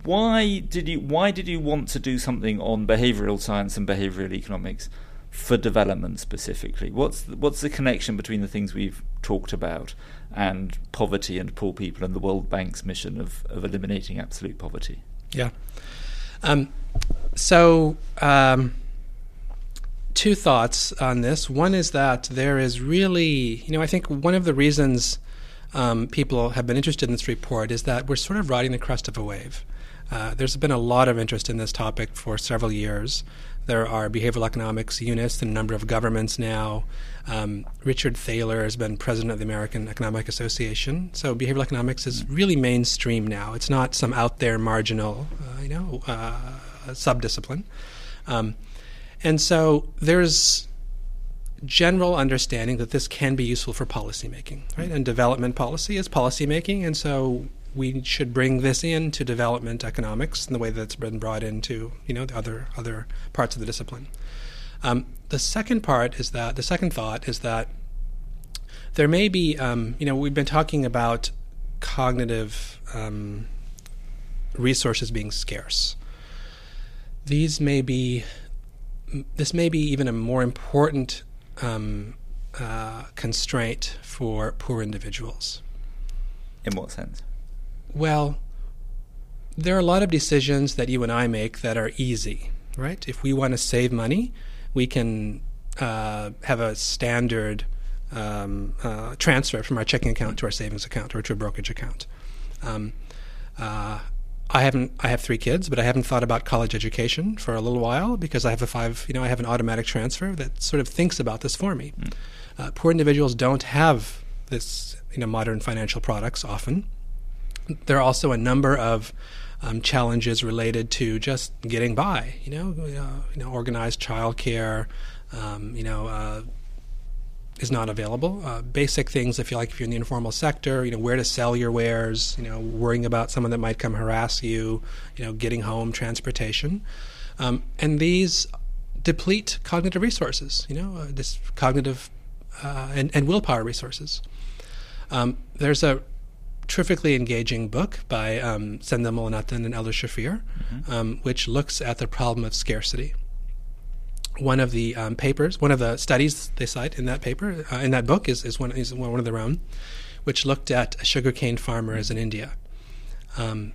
why did you Why did you want to do something on behavioural science and behavioural economics for development specifically? What's the, what's the connection between the things we've talked about and poverty and poor people and the World Bank's mission of, of eliminating absolute poverty? Yeah. Um, so, um, two thoughts on this. One is that there is really, you know, I think one of the reasons um, people have been interested in this report is that we're sort of riding the crest of a wave. Uh, there's been a lot of interest in this topic for several years. There are behavioral economics units in a number of governments now. Um, Richard Thaler has been president of the American Economic Association. So behavioral economics is really mainstream now. It's not some out there marginal, uh, you know, uh, subdiscipline. Um, and so there's general understanding that this can be useful for policymaking, right? And development policy is policymaking, and so we should bring this into development economics in the way that's been brought into you know the other other parts of the discipline. Um, the second part is that the second thought is that there may be um, you know we've been talking about cognitive um, resources being scarce. These may be this may be even a more important um, uh, constraint for poor individuals. In what sense? Well, there are a lot of decisions that you and I make that are easy, right? If we want to save money, we can uh, have a standard um, uh, transfer from our checking account to our savings account or to a brokerage account. Um, uh, I haven't. I have three kids, but I haven't thought about college education for a little while because I have a five. You know, I have an automatic transfer that sort of thinks about this for me. Mm. Uh, poor individuals don't have this. You know, modern financial products often. There are also a number of um, challenges related to just getting by. You know, uh, you know, organized childcare. Um, you know, uh, is not available. Uh, basic things, if you like, if you're in the informal sector, you know, where to sell your wares, you know, worrying about someone that might come harass you, you know, getting home, transportation, um, and these deplete cognitive resources. You know, uh, this cognitive uh, and, and, willpower resources. Um, there's a terrifically engaging book by um, Mullainathan and Eldar Shafir, mm-hmm. um, which looks at the problem of scarcity one of the um, papers, one of the studies they cite in that paper, uh, in that book, is, is, one, is one of their own, which looked at sugarcane farmers in India. Um,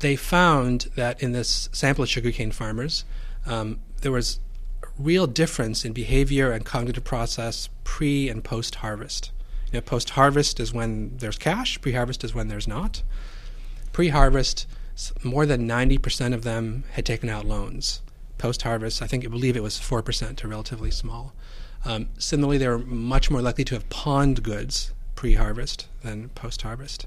they found that in this sample of sugarcane farmers, um, there was a real difference in behavior and cognitive process pre and post harvest. You know, post harvest is when there's cash, pre harvest is when there's not. Pre harvest, more than 90% of them had taken out loans post harvest. I think I believe it was four percent, or relatively small. Um, similarly, they were much more likely to have pawned goods pre-harvest than post-harvest.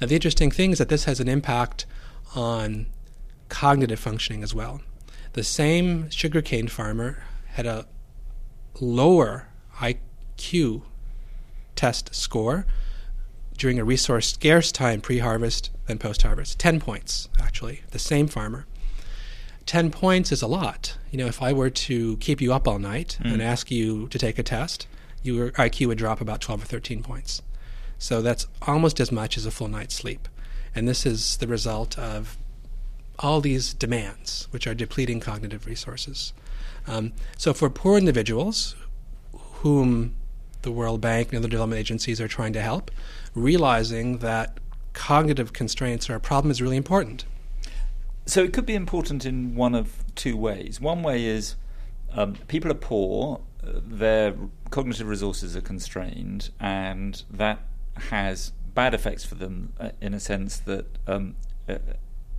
Now, the interesting thing is that this has an impact on cognitive functioning as well. The same sugarcane farmer had a lower IQ test score during a resource scarce time pre harvest than post harvest. 10 points, actually, the same farmer. 10 points is a lot. You know, if I were to keep you up all night mm. and ask you to take a test, your IQ would drop about 12 or 13 points. So that's almost as much as a full night's sleep. And this is the result of all these demands, which are depleting cognitive resources. Um, so for poor individuals, whom the World Bank and other development agencies are trying to help, realizing that cognitive constraints are a problem is really important so it could be important in one of two ways. One way is um, people are poor, uh, their cognitive resources are constrained, and that has bad effects for them uh, in a sense that um, uh,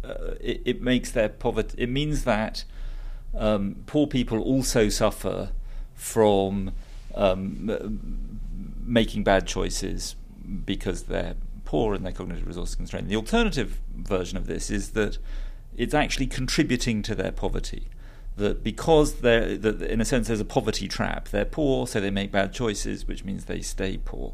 uh, it, it, makes their poverty. It means that um, poor people also suffer from um, making bad choices because they're poor and their cognitive resources constrained. The alternative version of this is that it's actually contributing to their poverty. That because they're, that in a sense, there's a poverty trap. They're poor, so they make bad choices, which means they stay poor.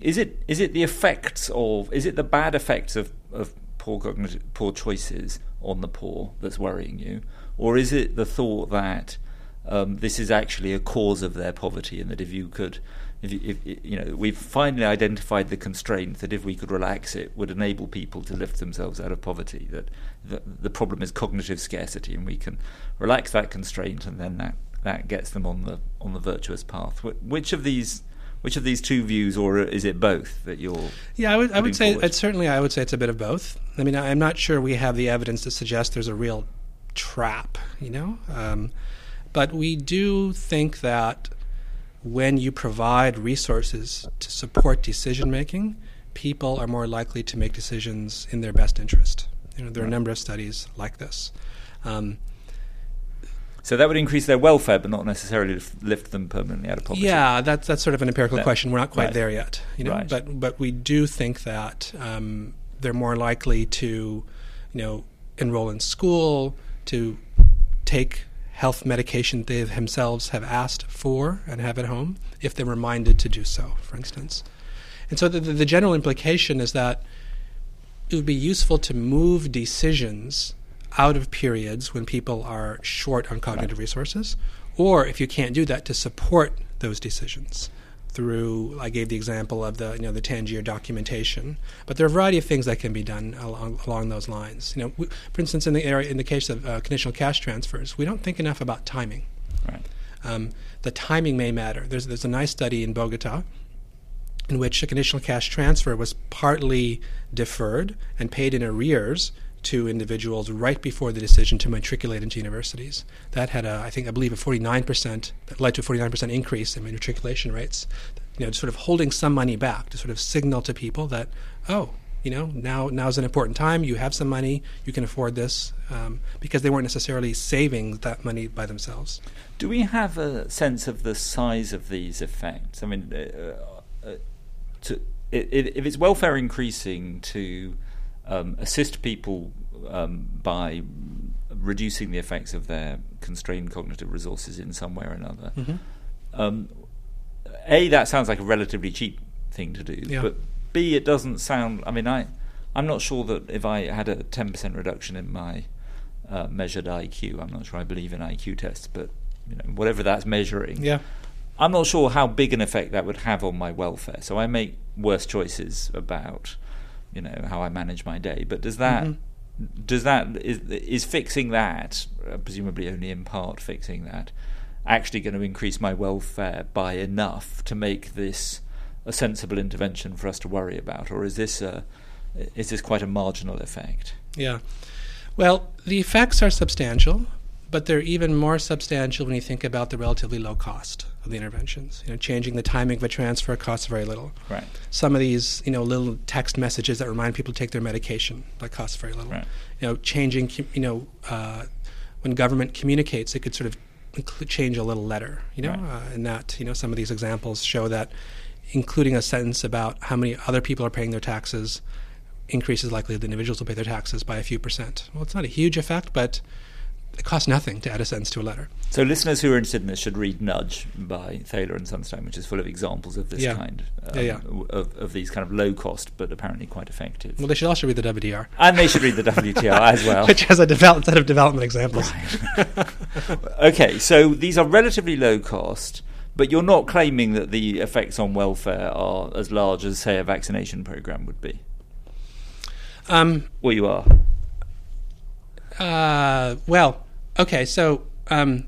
Is it is it the effects of is it the bad effects of, of poor cognitive, poor choices on the poor that's worrying you, or is it the thought that um, this is actually a cause of their poverty, and that if you could if, if, you know, we've finally identified the constraint that if we could relax it, would enable people to lift themselves out of poverty. That the, the problem is cognitive scarcity, and we can relax that constraint, and then that, that gets them on the on the virtuous path. Which of these which of these two views, or is it both that you're? Yeah, I would, I would say it's certainly. I would say it's a bit of both. I mean, I'm not sure we have the evidence to suggest there's a real trap, you know, um, but we do think that when you provide resources to support decision making, people are more likely to make decisions in their best interest. You know, there are a number of studies like this. Um, so that would increase their welfare, but not necessarily lift them permanently out of poverty. Yeah, that's that's sort of an empirical question. We're not quite right. there yet, you know. Right. But but we do think that um, they're more likely to, you know, enroll in school, to take health medication they themselves have asked for and have at home if they're reminded to do so, for instance. And so the, the, general implication is that it would be useful to move decisions out of periods when people are short on cognitive resources, or if you can't do that, to support those decisions through I gave the example of the you know the Tangier documentation, but there are a variety of things that can be done along along those lines. You know, we, for instance, in the area in the case of uh, conditional cash transfers, we don't think enough about timing. Right. Um, the timing may matter. There's there's a nice study in Bogota in which a conditional cash transfer was partly deferred and paid in arrears to individuals right before the decision to matriculate into universities. That had, a, I think, I believe, a 49%, that led to a 49% increase in matriculation rates. You know, sort of holding some money back to sort of signal to people that, oh, You know, now now is an important time. You have some money. You can afford this um, because they weren't necessarily saving that money by themselves. Do we have a sense of the size of these effects? I mean, uh, uh, to, if it's welfare increasing to um, assist people um, by reducing the effects of their constrained cognitive resources in some way or another. Mm-hmm. Um, a, that sounds like a relatively cheap thing to do, yeah. but B, it doesn't sound. I mean, I, I'm not sure that if I had a 10% reduction in my uh, measured IQ, I'm not sure I believe in IQ tests, but you know, whatever that's measuring, yeah. I'm not sure how big an effect that would have on my welfare. So I make worse choices about, you know, how I manage my day. But does that mm-hmm. does that is is fixing that uh, presumably only in part fixing that actually going to increase my welfare by enough to make this a sensible intervention for us to worry about? Or is this a is this quite a marginal effect? Yeah. Well the effects are substantial but they're even more substantial when you think about the relatively low cost of the interventions. You know, changing the timing of a transfer costs very little. Right. Some of these, you know, little text messages that remind people to take their medication that costs very little. Right. You know, changing, you know, uh, when government communicates, it could sort of change a little letter. You know, right. uh, and that you know some of these examples show that including a sentence about how many other people are paying their taxes increases likely the individuals will pay their taxes by a few percent. Well, it's not a huge effect, but it costs nothing to add a sentence to a letter. So listeners who are interested in this should read Nudge by Thaler and Sunstein, which is full of examples of this yeah. kind, um, yeah, yeah. Of, of these kind of low cost but apparently quite effective. Well, they should also read the WDR. And they should read the WDR as *laughs* well. which has a develop, set of development examples. Right. *laughs* okay, so these are relatively low cost, but you're not claiming that the effects on welfare are as large as, say, a vaccination program would be. Um, well, you are. Uh, well, okay. So um,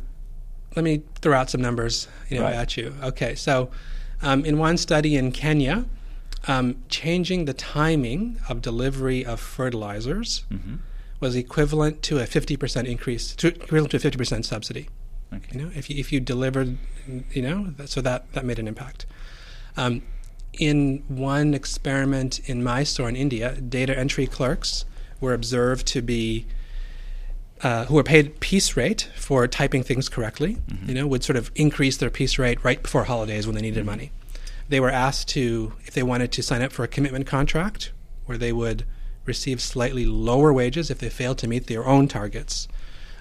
let me throw out some numbers, you know, right. at you. Okay. So um, in one study in Kenya, um, changing the timing of delivery of fertilizers mm-hmm. was equivalent to a 50% increase, to, equivalent to a 50% subsidy. Okay. You know, if you, if you delivered, you know, so that, that made an impact. Um, in one experiment in Mysore in India, data entry clerks were observed to be uh, who were paid piece rate for typing things correctly, mm-hmm. you know, would sort of increase their piece rate right before holidays when they needed mm-hmm. money. They were asked to, if they wanted to sign up for a commitment contract, where they would receive slightly lower wages if they failed to meet their own targets.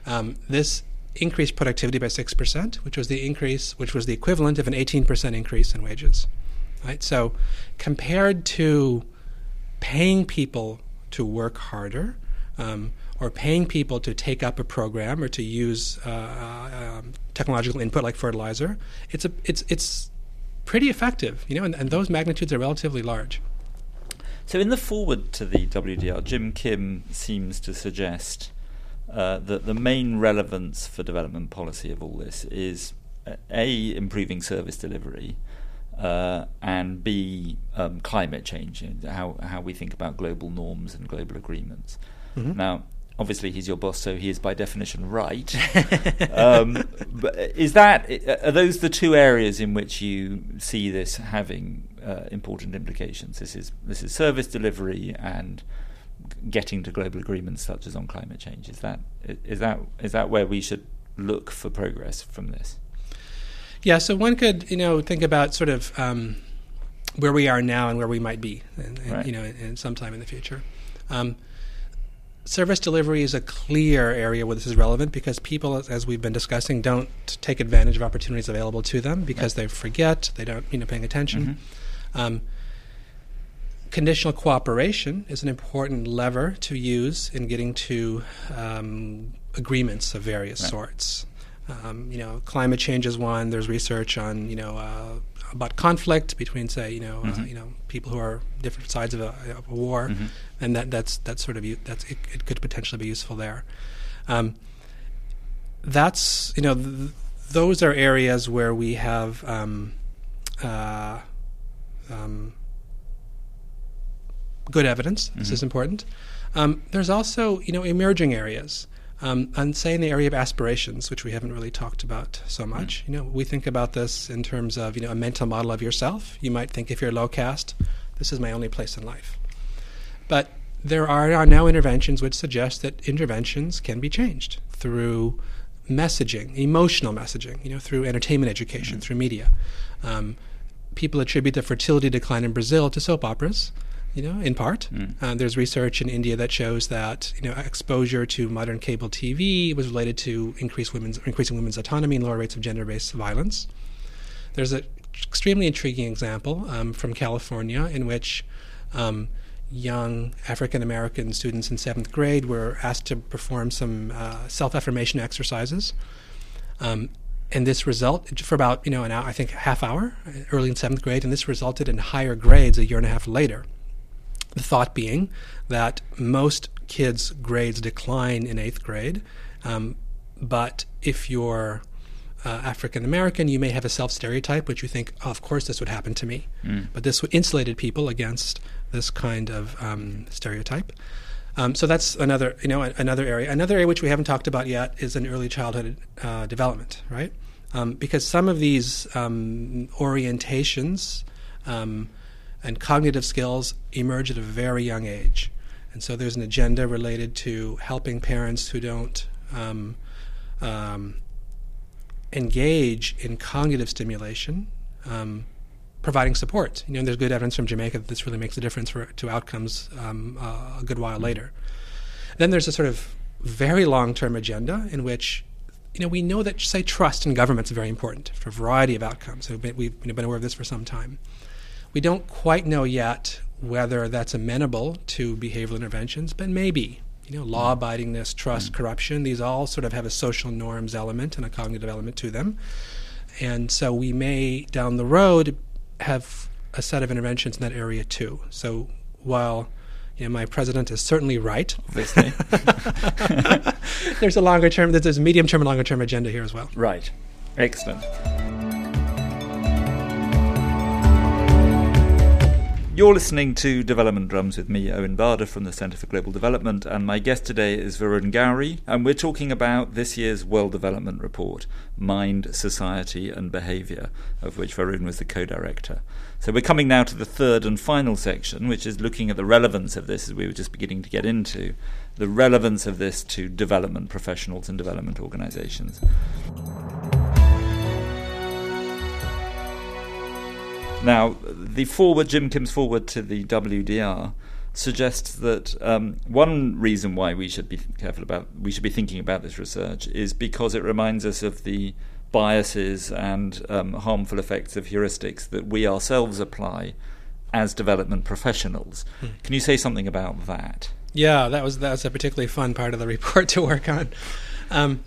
Um, this increased productivity by six percent, which was the increase, which was the equivalent of an eighteen percent increase in wages. Right. So, compared to paying people to work harder, um, or paying people to take up a program or to use uh, uh, um, technological input like fertilizer, it's a it's it's pretty effective, you know, and, and those magnitudes are relatively large. So, in the forward to the WDR, Jim Kim seems to suggest uh, that the main relevance for development policy of all this is uh, a improving service delivery. Uh, and B, um, climate change, how how we think about global norms and global agreements. Mm-hmm. Now, obviously he's your boss, so he is by definition right. *laughs* um, but is that are those the two areas in which you see this having uh, important implications? This is this is service delivery and getting to global agreements such as on climate change. Is that is that is that where we should look for progress from this? Yeah, so one could you know think about sort of um, where we are now and where we might be, in, in, right. you know, in, in sometime in the future. Um, service delivery is a clear area where this is relevant because people, as we've been discussing, don't take advantage of opportunities available to them because right. they forget, they don't, you know, paying attention. Mm-hmm. Um, conditional cooperation is an important lever to use in getting to um, agreements of various right. sorts. Um, you know, climate change is one. There's research on you know uh, about conflict between, say, you know, uh, mm-hmm. uh, you know, people who are different sides of a, of a war, mm-hmm. and that that's that's sort of that's it, it could potentially be useful there. Um, that's you know th- those are areas where we have um, uh, um, good evidence. This mm-hmm. is important. Um, there's also you know emerging areas. Um, and say in the area of aspirations, which we haven't really talked about so much, mm. you know, we think about this in terms of you know a mental model of yourself. You might think if you're low caste, this is my only place in life. But there are now interventions which suggest that interventions can be changed through messaging, emotional messaging, you know, through entertainment education, mm-hmm. through media. Um, people attribute the fertility decline in Brazil to soap operas, you know, in part. Mm. Uh, there's research in India that shows that you know exposure to modern cable TV was related to increased women's increasing women's autonomy and lower rates of gender-based violence. There's an extremely intriguing example um, from California in which um, young African American students in seventh grade were asked to perform some uh, self affirmation exercises. Um, and this result for about you know an hour, I think half hour early in seventh grade, and this resulted in higher grades a year and a half later. The thought being that most kids' grades decline in eighth grade, um, but if you're uh, African American, you may have a self stereotype, which you think, oh, of course, this would happen to me. Mm. But this insulated people against this kind of um, stereotype. Um, so that's another, you know, another area. Another area which we haven't talked about yet is in early childhood uh, development, right? Um, because some of these um, orientations um, and cognitive skills emerge at a very young age, and so there's an agenda related to helping parents who don't um, engage in cognitive stimulation, um, providing support. You know, there's good evidence from Jamaica that this really makes a difference for, to outcomes um, uh, a good while mm-hmm. later. Then there's a sort of very long-term agenda in which, you know, we know that say trust in government is very important for a variety of outcomes. We've been, we've been aware of this for some time. We don't quite know yet whether that's amenable to behavioral interventions, but maybe you know, law abidingness, trust, mm. corruption, these all sort of have a social norms element and a cognitive element to them. And so we may, down the road, have a set of interventions in that area too. So while you know, my president is certainly right. Obviously. *laughs* there's a longer term, there's a medium term and longer term agenda here as well. Right. Excellent. You're listening to Development Drums with me, Owen Barder from the Centre for Global Development, and my guest today is Varun Gauri, and we're talking about this year's World Development Report, Mind, Society and Behaviour, of which Varun was the co-director. So we're coming now to the third and final section, which is looking at the relevance of this, as we were just beginning to get into, the relevance of this to development professionals and development organisations. Now, the forward, Jim Kim's forward to the WDR suggests that um, one reason why we should be careful about, we should be thinking about this research is because it reminds us of the biases and um, harmful effects of heuristics that we ourselves apply as development professionals. Hmm. Can you say something about that? Yeah, that was that was a particularly fun part of the *laughs* report to work on. Um,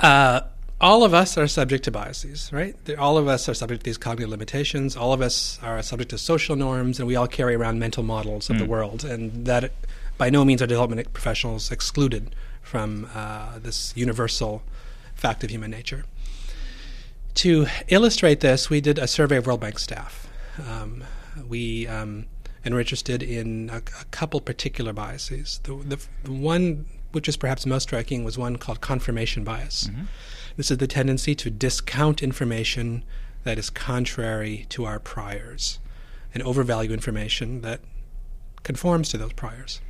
uh, all of us are subject to biases, right? All of us are subject to these cognitive limitations. All of us are subject to social norms, and we all carry around mental models of mm. the world. And that, by no means, are development professionals excluded from uh, this universal fact of human nature. To illustrate this, we did a survey of World Bank staff. Um, we um, and were interested in a, a couple particular biases. The, the, the, one which is perhaps most striking was one called confirmation bias. Mm-hmm this is the tendency to discount information that is contrary to our priors and overvalue information that conforms to those priors.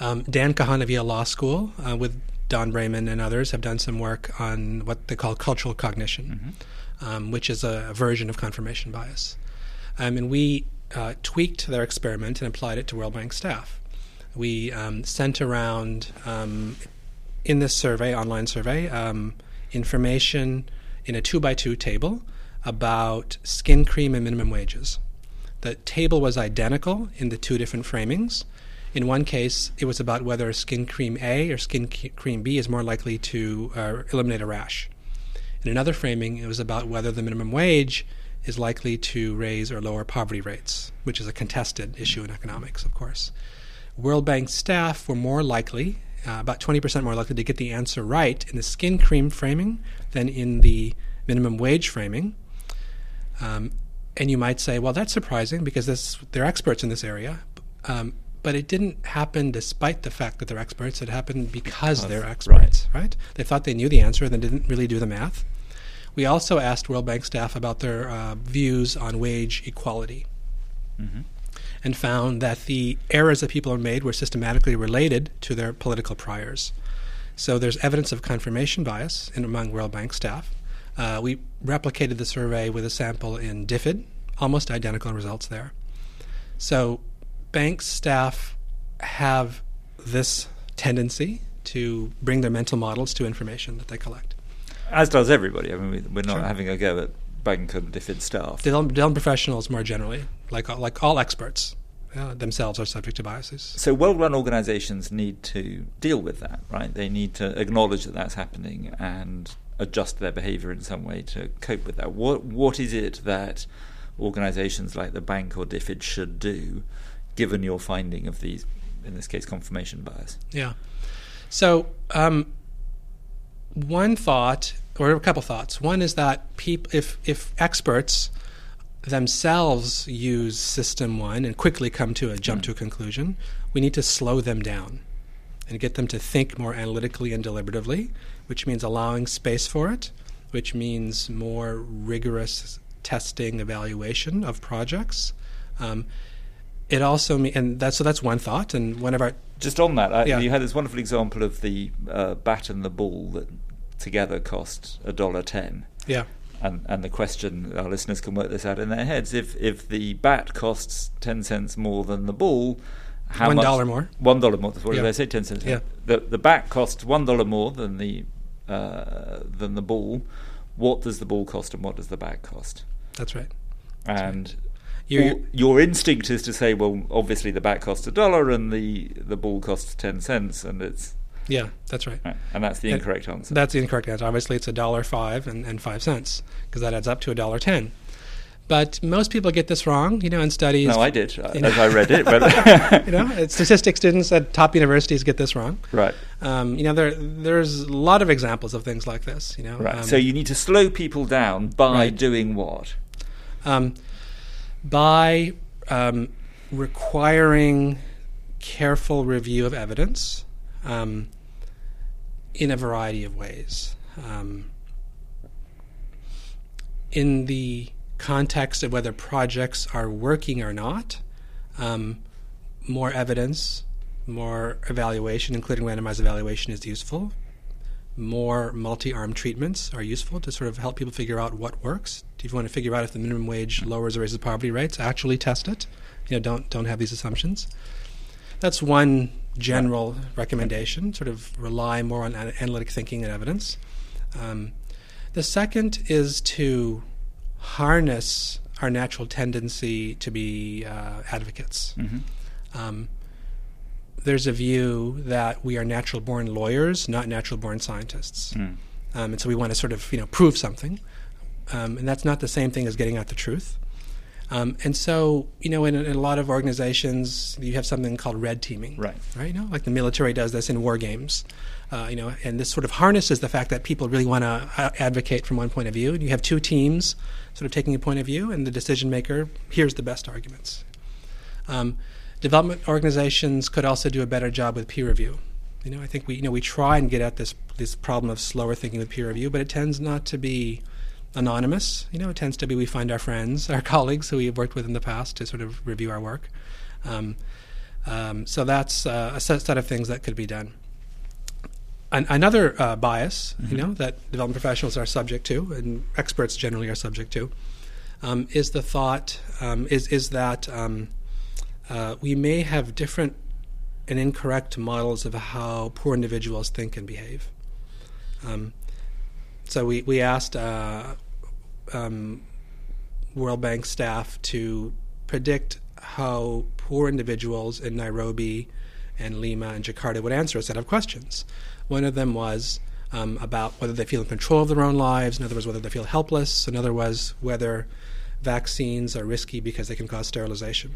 Um, Dan Kahan of Yale Law School, uh, with Don Braman and others, have done some work on what they call cultural cognition, mm-hmm. um, which is a, a, version of confirmation bias. Um, and we uh, tweaked their experiment and applied it to World Bank staff. We um, sent around um, in this survey, online survey, um, information in a two by two table about skin cream and minimum wages. The table was identical in the two different framings. In one case, it was about whether skin cream A or skin cream B is more likely to uh, eliminate a rash. In another framing, it was about whether the minimum wage is likely to raise or lower poverty rates, which is a contested issue in economics, of course. World Bank staff were more likely uh, about 20% more likely to get the answer right in the skin cream framing than in the minimum wage framing. Um, and you might say, well, that's surprising because this, they're experts in this area. Um, but it didn't happen despite the fact that they're experts. It happened because, because they're experts, right. right. They thought they knew the answer and then didn't really do the math. We also asked World Bank staff about their uh, views on wage equality. Mm-hmm. And found that the errors that people have made were systematically related to their political priors. So there's evidence of confirmation bias in, among World Bank staff. Uh, we replicated the survey with a sample in DFID, almost identical results there. So bank staff have this tendency to bring their mental models to information that they collect. As does everybody. I mean, we're not Sure. having a go at bank and DFID staff. Development, development professionals, more generally, like like all experts, uh, themselves are subject to biases. So well-run organisations need to deal with that, right? They need to acknowledge that that's happening and adjust their behaviour in some way to cope with that. What what is it that organisations like the bank or DFID should do, given your finding of these, in this case, confirmation bias? Yeah. So um, one thought, or a couple thoughts. One is that peop- if if experts themselves use system one and quickly come to a jump to a conclusion, we need to slow them down and get them to think more analytically and deliberatively, which means allowing space for it, which means more rigorous testing, evaluation of projects. Um, it also me- and that's so that's one thought, and one of our Just on that, I, Yeah. you had this wonderful example of the uh, bat and the ball that together cost a dollar ten. yeah And, and the question, our listeners can work this out in their heads. If if the bat costs ten cents more than the ball, how One much- dollar more. One dollar more. What did I say? Ten cents. Yeah. The the bat costs one dollar more than the uh, than the ball. What does the ball cost, and what does the bat cost? that's right. And You're- your instinct is to say, well, obviously the bat costs a dollar and the the ball costs ten cents, and it's Yeah, that's right. right. and that's the And incorrect answer. That's the incorrect answer. Obviously, it's a dollar five and, and five cents because that adds up to a dollar ten. But most people get this wrong, you know, in studies. no, I did uh, you know. as I read it, but *laughs* *laughs* you know, statistics students at top universities get this wrong. right. Um, you know, there there's a lot of examples of things like this. You know, Right. Um, so you need to slow people down by Right. doing what? um, by um, requiring careful review of evidence um, in a variety of ways. Um, in the context of whether projects are working or not, um, more evidence, more evaluation, including randomized evaluation, is useful. More multi arm treatments are useful to sort of help people figure out what works. If you want to figure out if the minimum wage lowers or raises poverty rates, actually test it. You know, don't don't have these assumptions. That's one general recommendation. Sort of rely more on analytic thinking and evidence. Um, the second is to harness our natural tendency to be uh, advocates. hmm Um, there's a view that we are natural born lawyers, not natural born scientists. Mm. Um, and so we want to sort of you know prove something, um, and that's not the same thing as getting at the truth. Um, and so you know in, in a lot of organizations you have something called red teaming, Right. Right, you know, like the military does this in war games. Uh, you know, and this sort of harnesses the fact that people really want to uh, advocate from one point of view, and you have two teams sort of taking a point of view, and the decision maker hears the best arguments. Um, development organizations could also do a better job with peer review. You know, I think we you know we try and get at this this problem of slower thinking with peer review, but it tends not to be anonymous. You know, it tends to be we find our friends, our *laughs* colleagues who we've worked with in the past to sort of review our work. Um, um, so that's uh, a set, set of things that could be done. An, another uh, bias, you Mhm. know, that development professionals are subject to, and experts generally are subject to, um, is the thought um, is is that um, uh, we may have different and incorrect models of how poor individuals think and behave. Um, so we we asked uh, um, World Bank staff to predict how poor individuals in Nairobi and Lima and Jakarta would answer a set of questions. One of them was um, about whether they feel in control of their own lives. Another was whether they feel helpless. Another was whether vaccines are risky because they can cause sterilization.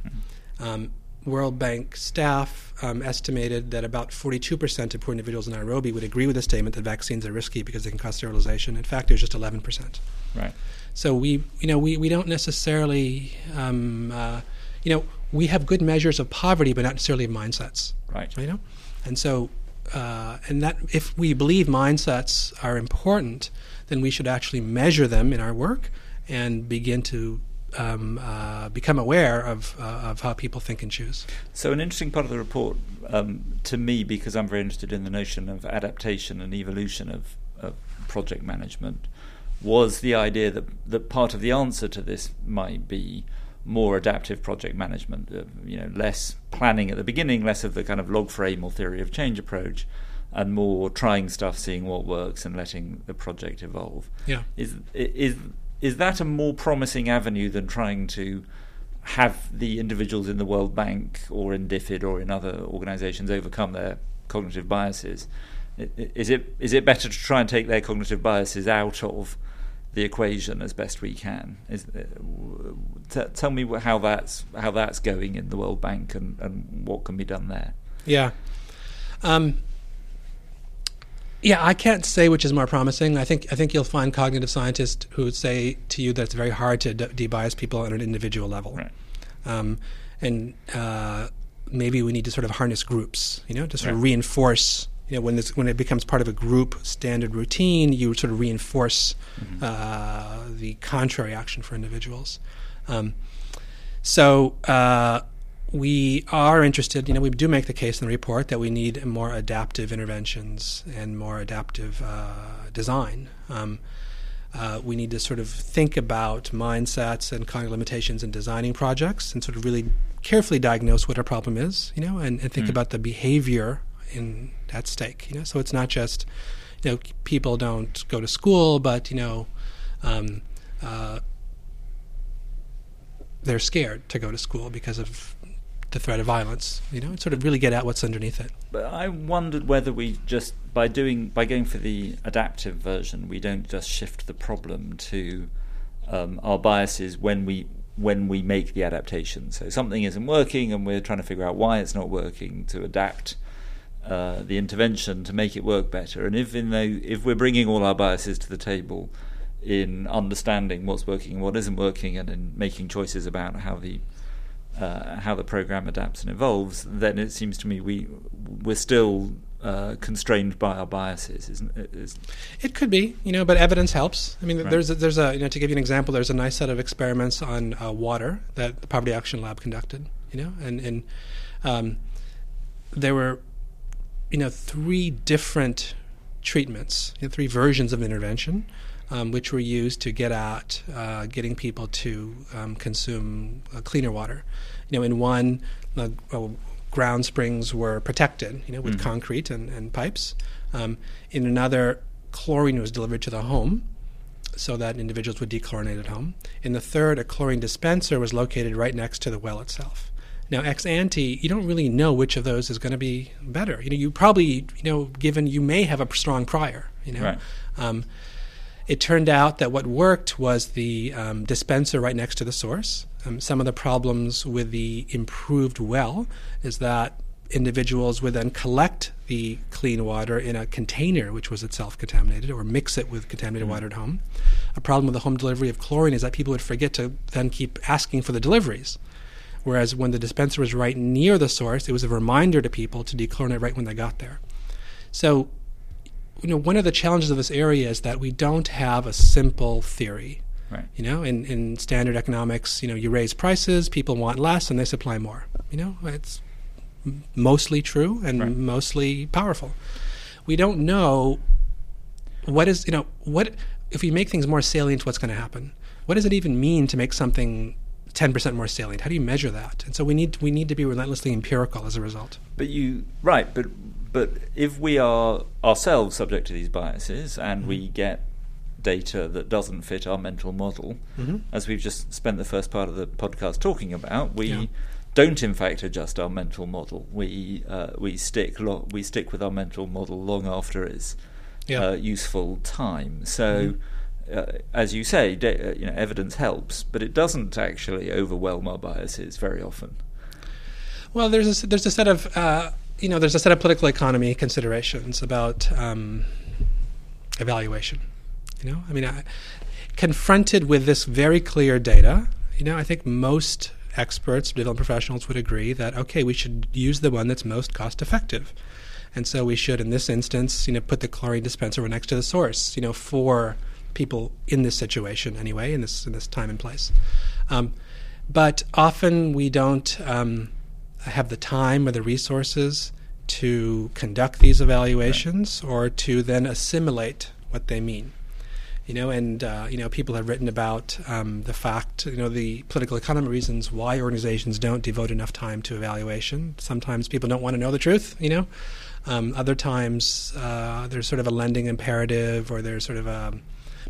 Um, World Bank staff um, estimated that about 42% of poor individuals in Nairobi would agree with the statement that vaccines are risky because they can cause sterilization. In fact, it was just 11%. Right. So we, you know, we, we don't necessarily, um, uh, you know, we have good measures of poverty, but not necessarily of mindsets. Right. You know, and so, uh, and that if we believe mindsets are important, then we should actually measure them in our work and begin to um, uh, become aware of uh, of how people think and choose. So, an interesting part of the report um, to me, because I'm very interested in the notion of adaptation and evolution of, of project management, was the idea that that part of the answer to this might be more adaptive project management. Uh, you know, less planning at the beginning, less of the kind of log frame or theory of change approach, and more trying stuff, seeing what works, and letting the project evolve. Yeah, is is is that a more promising avenue than trying to have the individuals in the World Bank or in DFID or in other organisations overcome their cognitive biases? Is it is it better to try and take their cognitive biases out of the equation as best we can? Is, uh, t- tell me how that's how that's going in the World Bank and, and what can be done there. Yeah. Um, yeah, I can't say which is more promising. I think I think you'll find cognitive scientists who say to you that it's very hard to de- debias people on an individual level, right. um, and uh, maybe we need to sort of harness groups, you know, to sort right. of reinforce. You know, when this when it becomes part of a group standard routine, you sort of reinforce mm-hmm. uh, the contrary action for individuals. Um, so uh, we are interested, you know, we do make the case in the report that we need more adaptive interventions and more adaptive uh, design. Um, uh, we need to sort of think about mindsets and cognitive limitations in designing projects and sort of really carefully diagnose what our problem is, you know, and, and think mm. about the behavior in at stake, you know. So it's not just, you know, people don't go to school, but, you know, um, uh, they're scared to go to school because of the threat of violence. You know, and sort of really get at what's underneath it. But I wondered whether we just by doing by going for the adaptive version, we don't just shift the problem to um, our biases when we when we make the adaptation. So something isn't working, and we're trying to figure out why it's not working to adapt. Uh, the intervention to make it work better, and if in the, if we're bringing all our biases to the table in understanding what's working and what isn't working, and in making choices about how the uh, how the program adapts and evolves, then it seems to me we we're still uh, constrained by our biases, isn't it? Is it could be, you know, but evidence helps. I mean, right. there's a, there's a you know to give you an example, there's a nice set of experiments on uh, water that the Poverty Action Lab conducted, you know, and and um, there were you know three different treatments, you know, three versions of intervention um, which were used to get at uh, getting people to um, consume uh, cleaner water. You know, in one, the well, ground springs were protected, you know, with mm-hmm. concrete and, and pipes. Um, in another, chlorine was delivered to the home so that individuals would dechlorinate at home. In the third, a chlorine dispenser was located right next to the well itself. Now, ex ante, you don't really know which of those is going to be better. You know, you probably, you know, given you may have a strong prior, you know. Right. Um, it turned out that what worked was the um, dispenser right next to the source. Um, some of the problems with the improved well is that individuals would then collect the clean water in a container which was itself contaminated or mix it with contaminated mm-hmm. water at home. A problem with the home delivery of chlorine is that people would forget to then keep asking for the deliveries. Whereas when the dispenser was right near the source, it was a reminder to people to dechlorinate right when they got there. So you know, one of the challenges of this area is that we don't have a simple theory. Right. You know, in, in standard economics, you know, you raise prices, people want less, and they supply more. You know, it's mostly true and right. mostly powerful. We don't know what is, you know, what if we make things more salient, what's going to happen? What does it even mean to make something 10% more salient? How do you measure that? And so we need we need to be relentlessly empirical as a result. But you right, but but if we are ourselves subject to these biases and mm-hmm. we get data that doesn't fit our mental model, mm-hmm. as we've just spent the first part of the podcast talking about, we yeah. don't in fact adjust our mental model. We uh, we stick lo- we stick with our mental model long after its yeah. uh, useful time. So. Mm-hmm. Uh, as you say, de- uh, you know, evidence helps, but it doesn't actually overwhelm our biases very often. Well, there's a, there's a set of uh, you know, there's a set of political economy considerations about um, evaluation. You know, I mean, I, confronted with this very clear data, you know, I think most experts, development professionals would agree that okay, we should use the one that's most cost effective, and so we should, in this instance, you know, put the chlorine dispenser next to the source, you know, for people in this situation anyway, in this in this time and place. Um, but often we don't um, have the time or the resources to conduct these evaluations right. or to then assimilate what they mean. You know, and uh, you know, people have written about um, the fact, you know, the political economy reasons why organizations don't devote enough time to evaluation. Sometimes people don't want to know the truth. You know, um, other times uh, there's sort of a lending imperative, or there's sort of a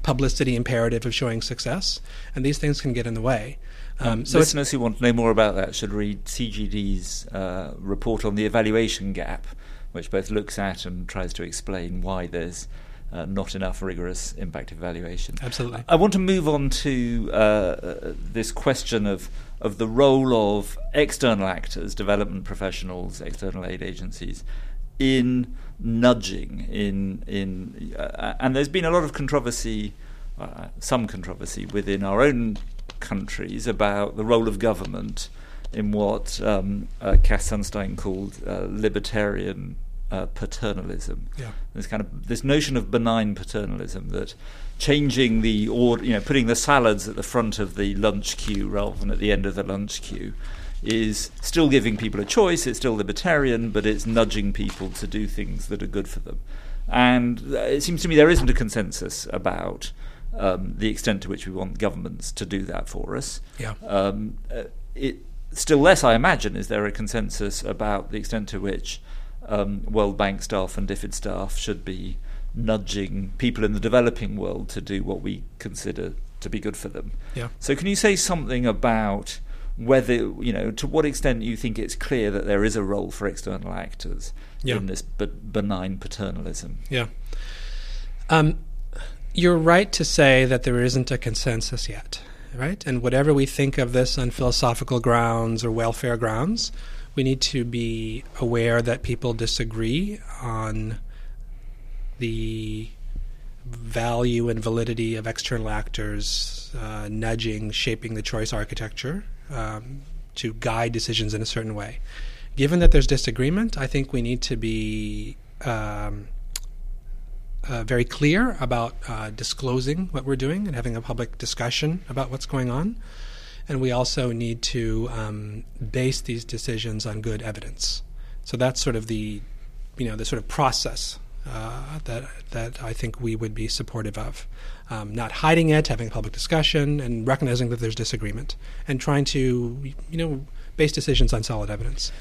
publicity imperative of showing success, and these things can get in the way. Um, so listeners who want to know more about that should read CGD's uh, report on the evaluation gap, which both looks at and tries to explain why there's uh, not enough rigorous impact evaluation. Absolutely. I want to move on to uh, this question of of the role of external actors, development professionals, external aid agencies, in nudging, in in, uh, and there's been a lot of controversy, uh, some controversy within our own countries about the role of government in what um, uh, Cass Sunstein called uh, libertarian uh, paternalism. Yeah. This kind of this notion of benign paternalism that changing the order, you know, putting the salads at the front of the lunch queue rather than at the end of the lunch queue, is still giving people a choice. It's still libertarian, but it's nudging people to do things that are good for them. And it seems to me there isn't a consensus about um, the extent to which we want governments to do that for us. Yeah. Um, uh, it still less, I imagine, is there a consensus about the extent to which um, World Bank staff and DFID staff should be nudging people in the developing world to do what we consider to be good for them. Yeah. So, can you say something about whether you know to what extent you think it's clear that there is a role for external actors yeah. in this benign paternalism? Yeah. Um, you're right to say that there isn't a consensus yet, right? And whatever we think of this on philosophical grounds or welfare grounds, we need to be aware that people disagree on the value and validity of external actors uh, nudging, shaping the choice architecture um, to guide decisions in a certain way. Given that there's disagreement, I think we need to be um, uh, very clear about uh, disclosing what we're doing and having a public discussion about what's going on. And we also need to um, base these decisions on good evidence. So that's sort of the, you know, the sort of process uh, that that I think we would be supportive of. Um, not hiding it, having a public discussion, and recognizing that there's disagreement, and trying to, you know, base decisions on solid evidence.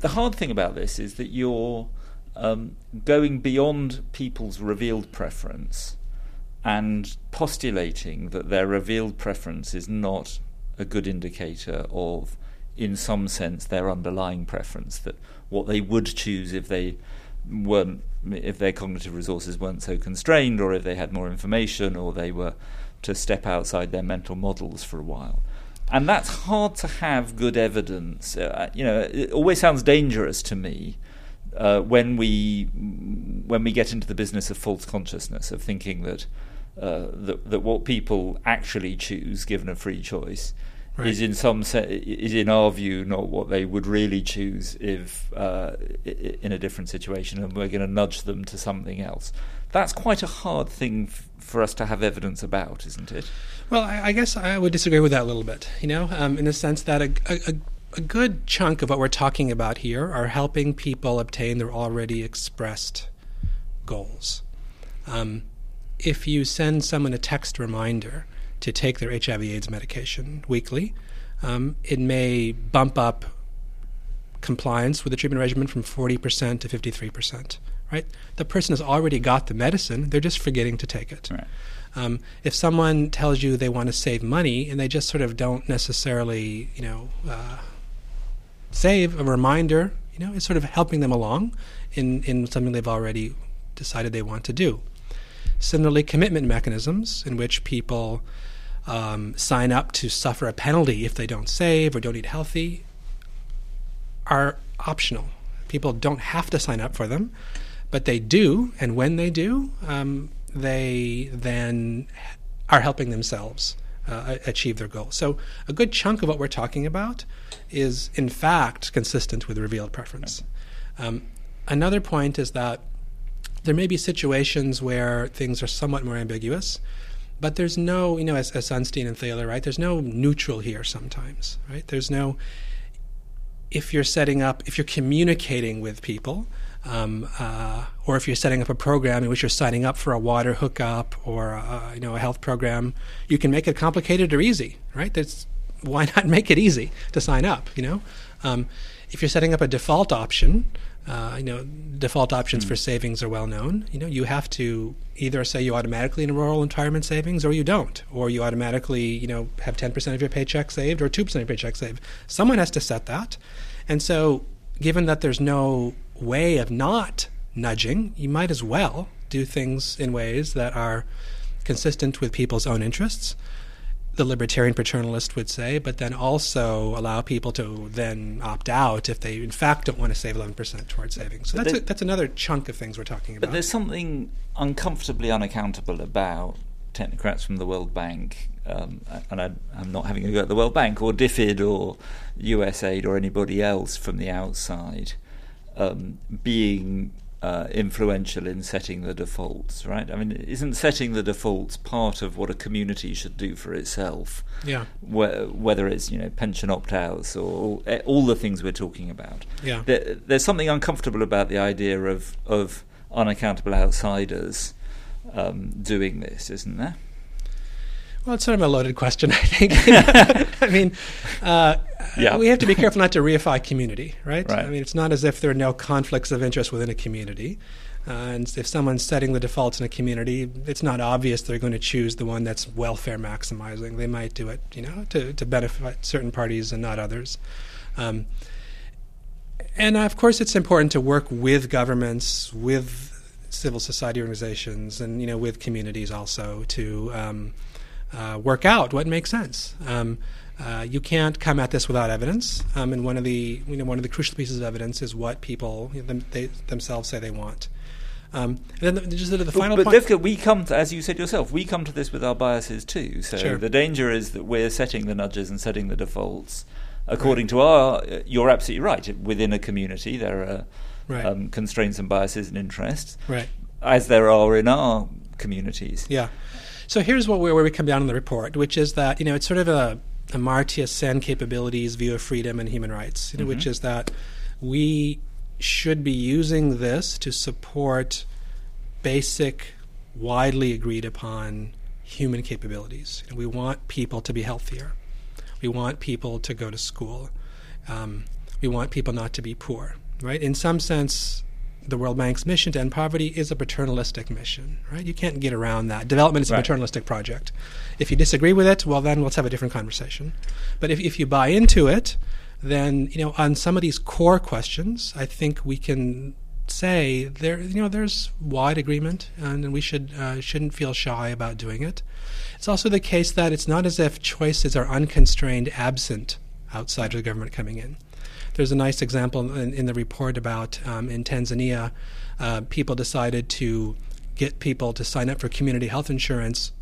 The hard thing about this is that you're um, going beyond people's revealed preference and postulating that their revealed preference is not a good indicator of, in some sense, their underlying preference, that what they would choose if they weren't if their cognitive resources weren't so constrained or if they had more information or they were to step outside their mental models for a while. And that's hard to have good evidence. Uh, you know it always sounds dangerous to me uh, when we when we get into the business of false consciousness of thinking that uh, that, that what people actually choose, given a free choice, right. is in some se- is in our view not what they would really choose if uh, in a different situation, and we're going to nudge them to something else. That's quite a hard thing f- for us to have evidence about, isn't it? Well, I, I, guess I would disagree with that a little bit. You know, um, in the sense that a, a, a good chunk of what we're talking about here are helping people obtain their already expressed goals. Um, if you send someone a text reminder to take their HIV/AIDS medication weekly, um, it may bump up compliance with the treatment regimen from 40% to 53%. Right? The person has already got the medicine; they're just forgetting to take it. Right. Um, if someone tells you they want to save money and they just sort of don't necessarily, you know, uh, save a reminder, you know, it's sort of helping them along in, in something they've already decided they want to do. Similarly, commitment mechanisms in which people um, sign up to suffer a penalty if they don't save or don't eat healthy are optional. People don't have to sign up for them, but they do, and when they do, um, they then are helping themselves uh, achieve their goal. So, a good chunk of what we're talking about is, in fact, consistent with revealed preference. Um, another point is that there may be situations where things are somewhat more ambiguous. But there's no, you know, as, as Sunstein and Thaler, right? There's no neutral here sometimes, right? There's no, if you're setting up, if you're communicating with people, um, uh, or if you're setting up a program in which you're signing up for a water hookup or a, you know a health program, you can make it complicated or easy, right? That's why not *laughs* make it easy to sign up? You know, um, if you're setting up a default option, uh, you know, default options mm. for savings are well known. You know, you have to either say you automatically enroll in retirement savings or you don't, or you automatically, you know, have 10% of your paycheck saved or 2% of your paycheck saved. Someone has to set that. And so, given that there's no way of not nudging, you might as well do things in ways that are consistent with people's own interests the libertarian paternalist would say, but then also allow people to then opt out if they in fact don't want to save 11% towards savings. So that's, there, a, that's another chunk of things we're talking about. But there's something uncomfortably unaccountable about technocrats from the World Bank, um, and I, am not having a go at the World Bank or DFID or USAID or anybody else from the outside um, being uh, influential in setting the defaults, right? I mean, isn't setting the defaults part of what a community should do for itself? Yeah. Wh- whether it's you know pension opt-outs or, or all the things we're talking about. Yeah. There, there's something uncomfortable about the idea of of unaccountable outsiders um, doing this, isn't there? Well, it's sort of a loaded question, *laughs* I think. *laughs* I mean, uh, yeah. we have to be careful not to reify community, right? right? I mean, it's not as if there are no conflicts of interest within a community. Uh, and if someone's setting the defaults in a community, it's not obvious they're going to choose the one that's welfare maximizing. They might do it, you know, to, to benefit certain parties and not others. Um, and of course, it's important to work with governments, with civil society organizations, and you know, with communities also to um, uh, work out what makes sense. Um, uh, you can't come at this without evidence, um, and one of the you know one of the crucial pieces of evidence is what people you know, them, they, themselves say they want. Um, and then the, just the, the final but, point. But we come to, as you said yourself, we come to this with our biases too. So sure. the danger is that we're setting the nudges and setting the defaults according right. to our. Uh, you're absolutely right. Within a community, there are right. um, constraints and biases and interests, right. as there are in our communities. Yeah. So here's what we, where we come down in the report, which is that you know it's sort of a Amartya Sen capabilities view of freedom and human rights, you know, mm-hmm. which is that we should be using this to support basic, widely agreed upon human capabilities. You know, we want people to be healthier. We want people to go to school. Um, we want people not to be poor. Right? In some sense, the World Bank's mission to end poverty is a paternalistic mission, right? You can't get around that. Development is a right. paternalistic project. If you disagree with it, well, then let's have a different conversation. But if, if you buy into it, then you know on some of these core questions, I think we can say there you know there's wide agreement, and we should uh, shouldn't feel shy about doing it. It's also the case that it's not as if choices are unconstrained, absent outside of the government coming in. There's a nice example in, in the report about um, in Tanzania, uh, people decided to get people to sign up for community health insurance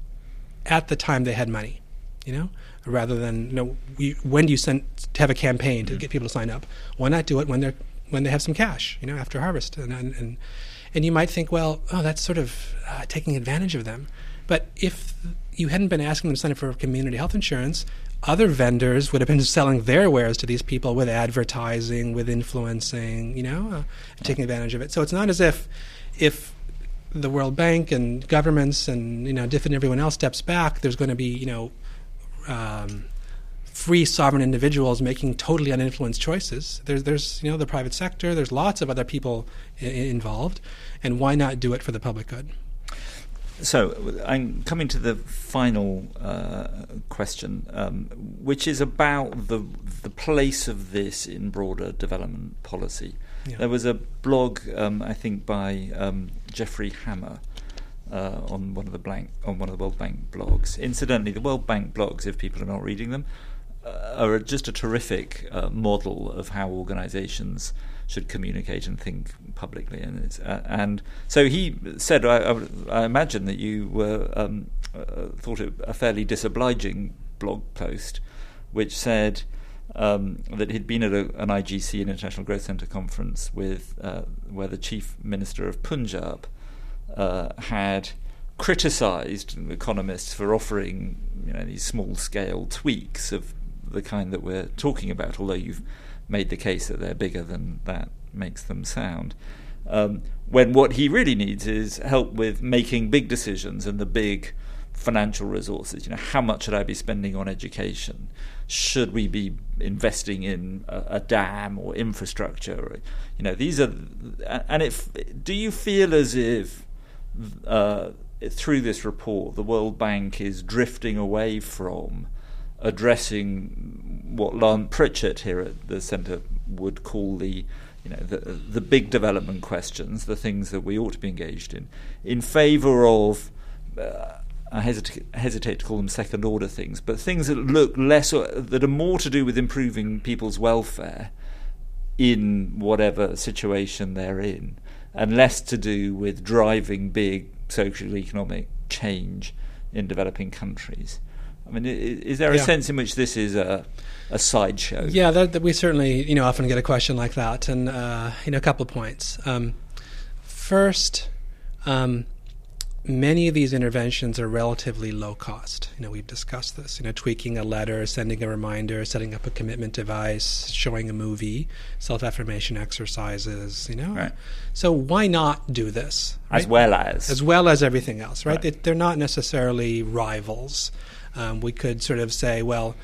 at the time they had money, you know, rather than you know we, when do you send to have a campaign to mm-hmm. get people to sign up? Why not do it when they're when they have some cash, you know, after harvest and and and, and you might think, well, oh, that's sort of uh, taking advantage of them. But if you hadn't been asking them to sign up for community health insurance, other vendors would have been selling their wares to these people with advertising, with influencing, you know, uh, taking advantage of it. So it's not as if if the World Bank and governments and you know DFID and everyone else steps back, there's going to be you know um, free sovereign individuals making totally uninfluenced choices. There's there's you know the private sector. There's lots of other people I- involved, and why not do it for the public good? So I'm coming to the final uh, question, um, which is about the the place of this in broader development policy. Yeah. There was a blog, um, I think, by um, Jeffrey Hammer. Uh, on one of the blank on one of the World Bank blogs. Incidentally, the World Bank blogs, if people are not reading them, are just a terrific uh, model of how organisations should communicate and think publicly. And, uh, and so he said, I, I, I, imagine that you were um, uh, thought it a fairly disobliging blog post, which said um, that he'd been at a, an IGC, an International Growth Centre conference, with uh, where the chief minister of Punjab uh, had criticised economists for offering you know these small scale tweaks of the kind that we're talking about, although you've made the case that they're bigger than that makes them sound. Um, when what he really needs is help with making big decisions and the big financial resources. You know, how much should I be spending on education? Should we be investing in a, a dam or infrastructure? You know, these are, and if do you feel as if uh, through this report the World Bank is drifting away from addressing what Lant Pritchett here at the centre would call the you know the the big development questions, the things that we ought to be engaged in, in favour of. Uh, I hesitate, hesitate to call them second order things, but things that look less, that are more to do with improving people's welfare in whatever situation they're in, and less to do with driving big social economic change in developing countries. I mean, is there a yeah. sense in which this is a a sideshow? Yeah, that, that, we certainly you know often get a question like that, and uh, you know a couple of points. Um, first, um, many of these interventions are relatively low cost. You know, we've discussed this. You know, tweaking a letter, sending a reminder, setting up a commitment device, showing a movie, self-affirmation exercises. You know, right. so why not do this? Right? As well as as well as everything else, right? right. They, are not necessarily rivals um, we could sort of say, well,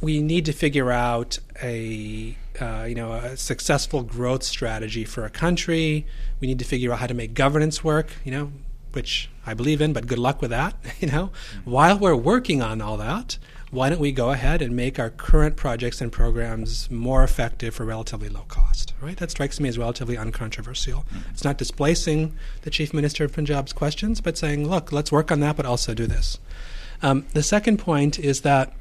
we need to figure out a uh, you know a successful growth strategy for a country. We need to figure out how to make governance work. You know, which I believe in, but good luck with that. *laughs* You know, mm-hmm. while we're working on all that, why don't we go ahead and make our current projects and programs more effective for relatively low cost? Right? That strikes me as relatively uncontroversial. Mm-hmm. It's not displacing the chief minister of Punjab's questions, but saying, look, let's work on that, but also do this. Um, the second point is that,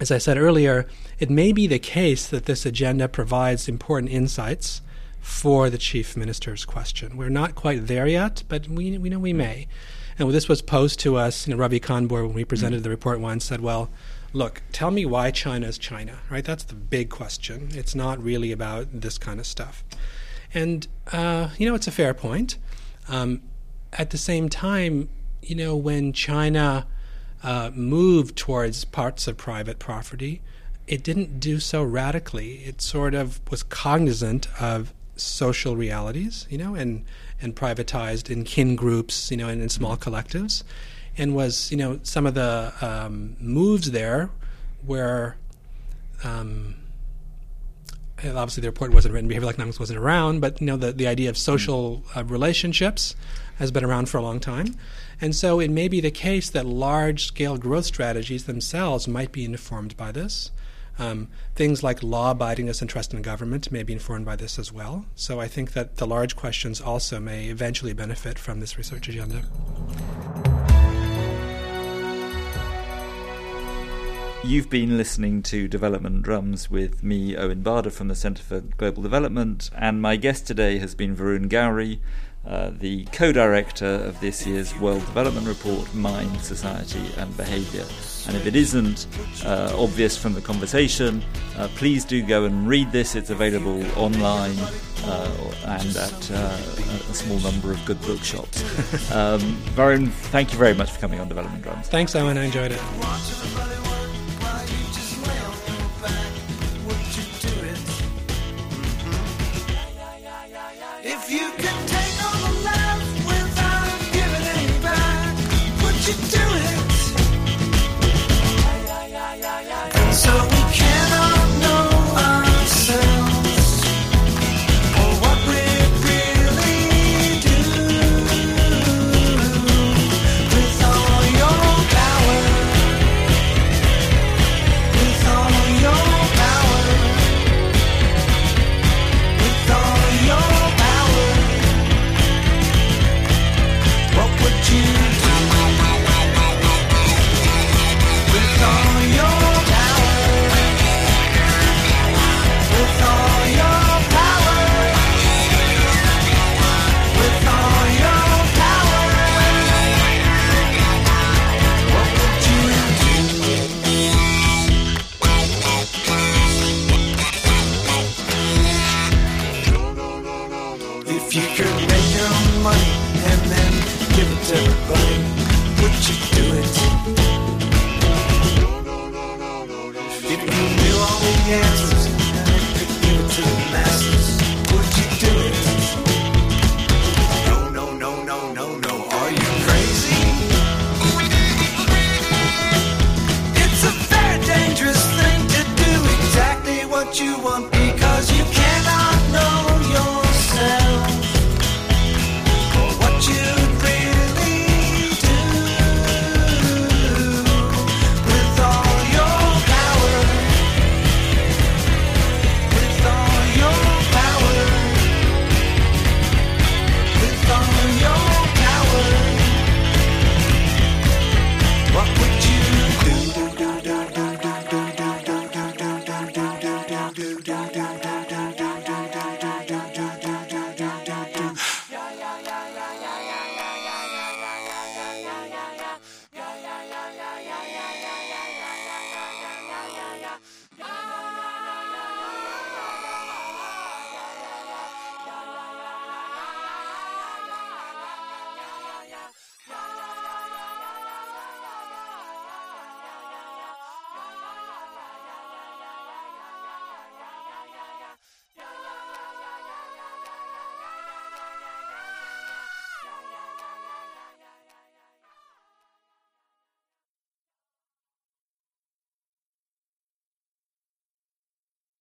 as I said earlier, it may be the case that this agenda provides important insights for the chief minister's question. We're not quite there yet, but we, we know we may. And this was posed to us, you know, Ravi Kanbur, when we presented mm-hmm. the report once, said, well, look, tell me why China is China, right? That's the big question. It's not really about this kind of stuff. And, uh, you know, it's a fair point. Um, at the same time, you know, when China uh, moved towards parts of private property, it didn't do so radically. It sort of was cognizant of social realities, you know, and and privatized in kin groups, you know, and in small mm-hmm. collectives, and was you know some of the um, moves there where. Um, obviously, the report wasn't written. Behavioral economics wasn't around, but you know the, the idea of social uh, relationships has been around for a long time, and so it may be the case that large scale growth strategies themselves might be informed by this. Um, things like law abidingness and trust in government may be informed by this as well. So I think that the large questions also may eventually benefit from this research agenda. You've been listening to Development Drums with me, Owen Barder, from the Centre for Global Development, and my guest today has been Varun Gauri, uh, the co-director of this year's World Development Report, Mind, Society and Behaviour. And if it isn't uh, obvious from the conversation, uh, please do go and read this. It's available online uh, and at uh, a small number of good bookshops. *laughs* um, Varun, thank you very much for coming on Development Drums. Thanks, Owen. I enjoyed it. If you could you could make your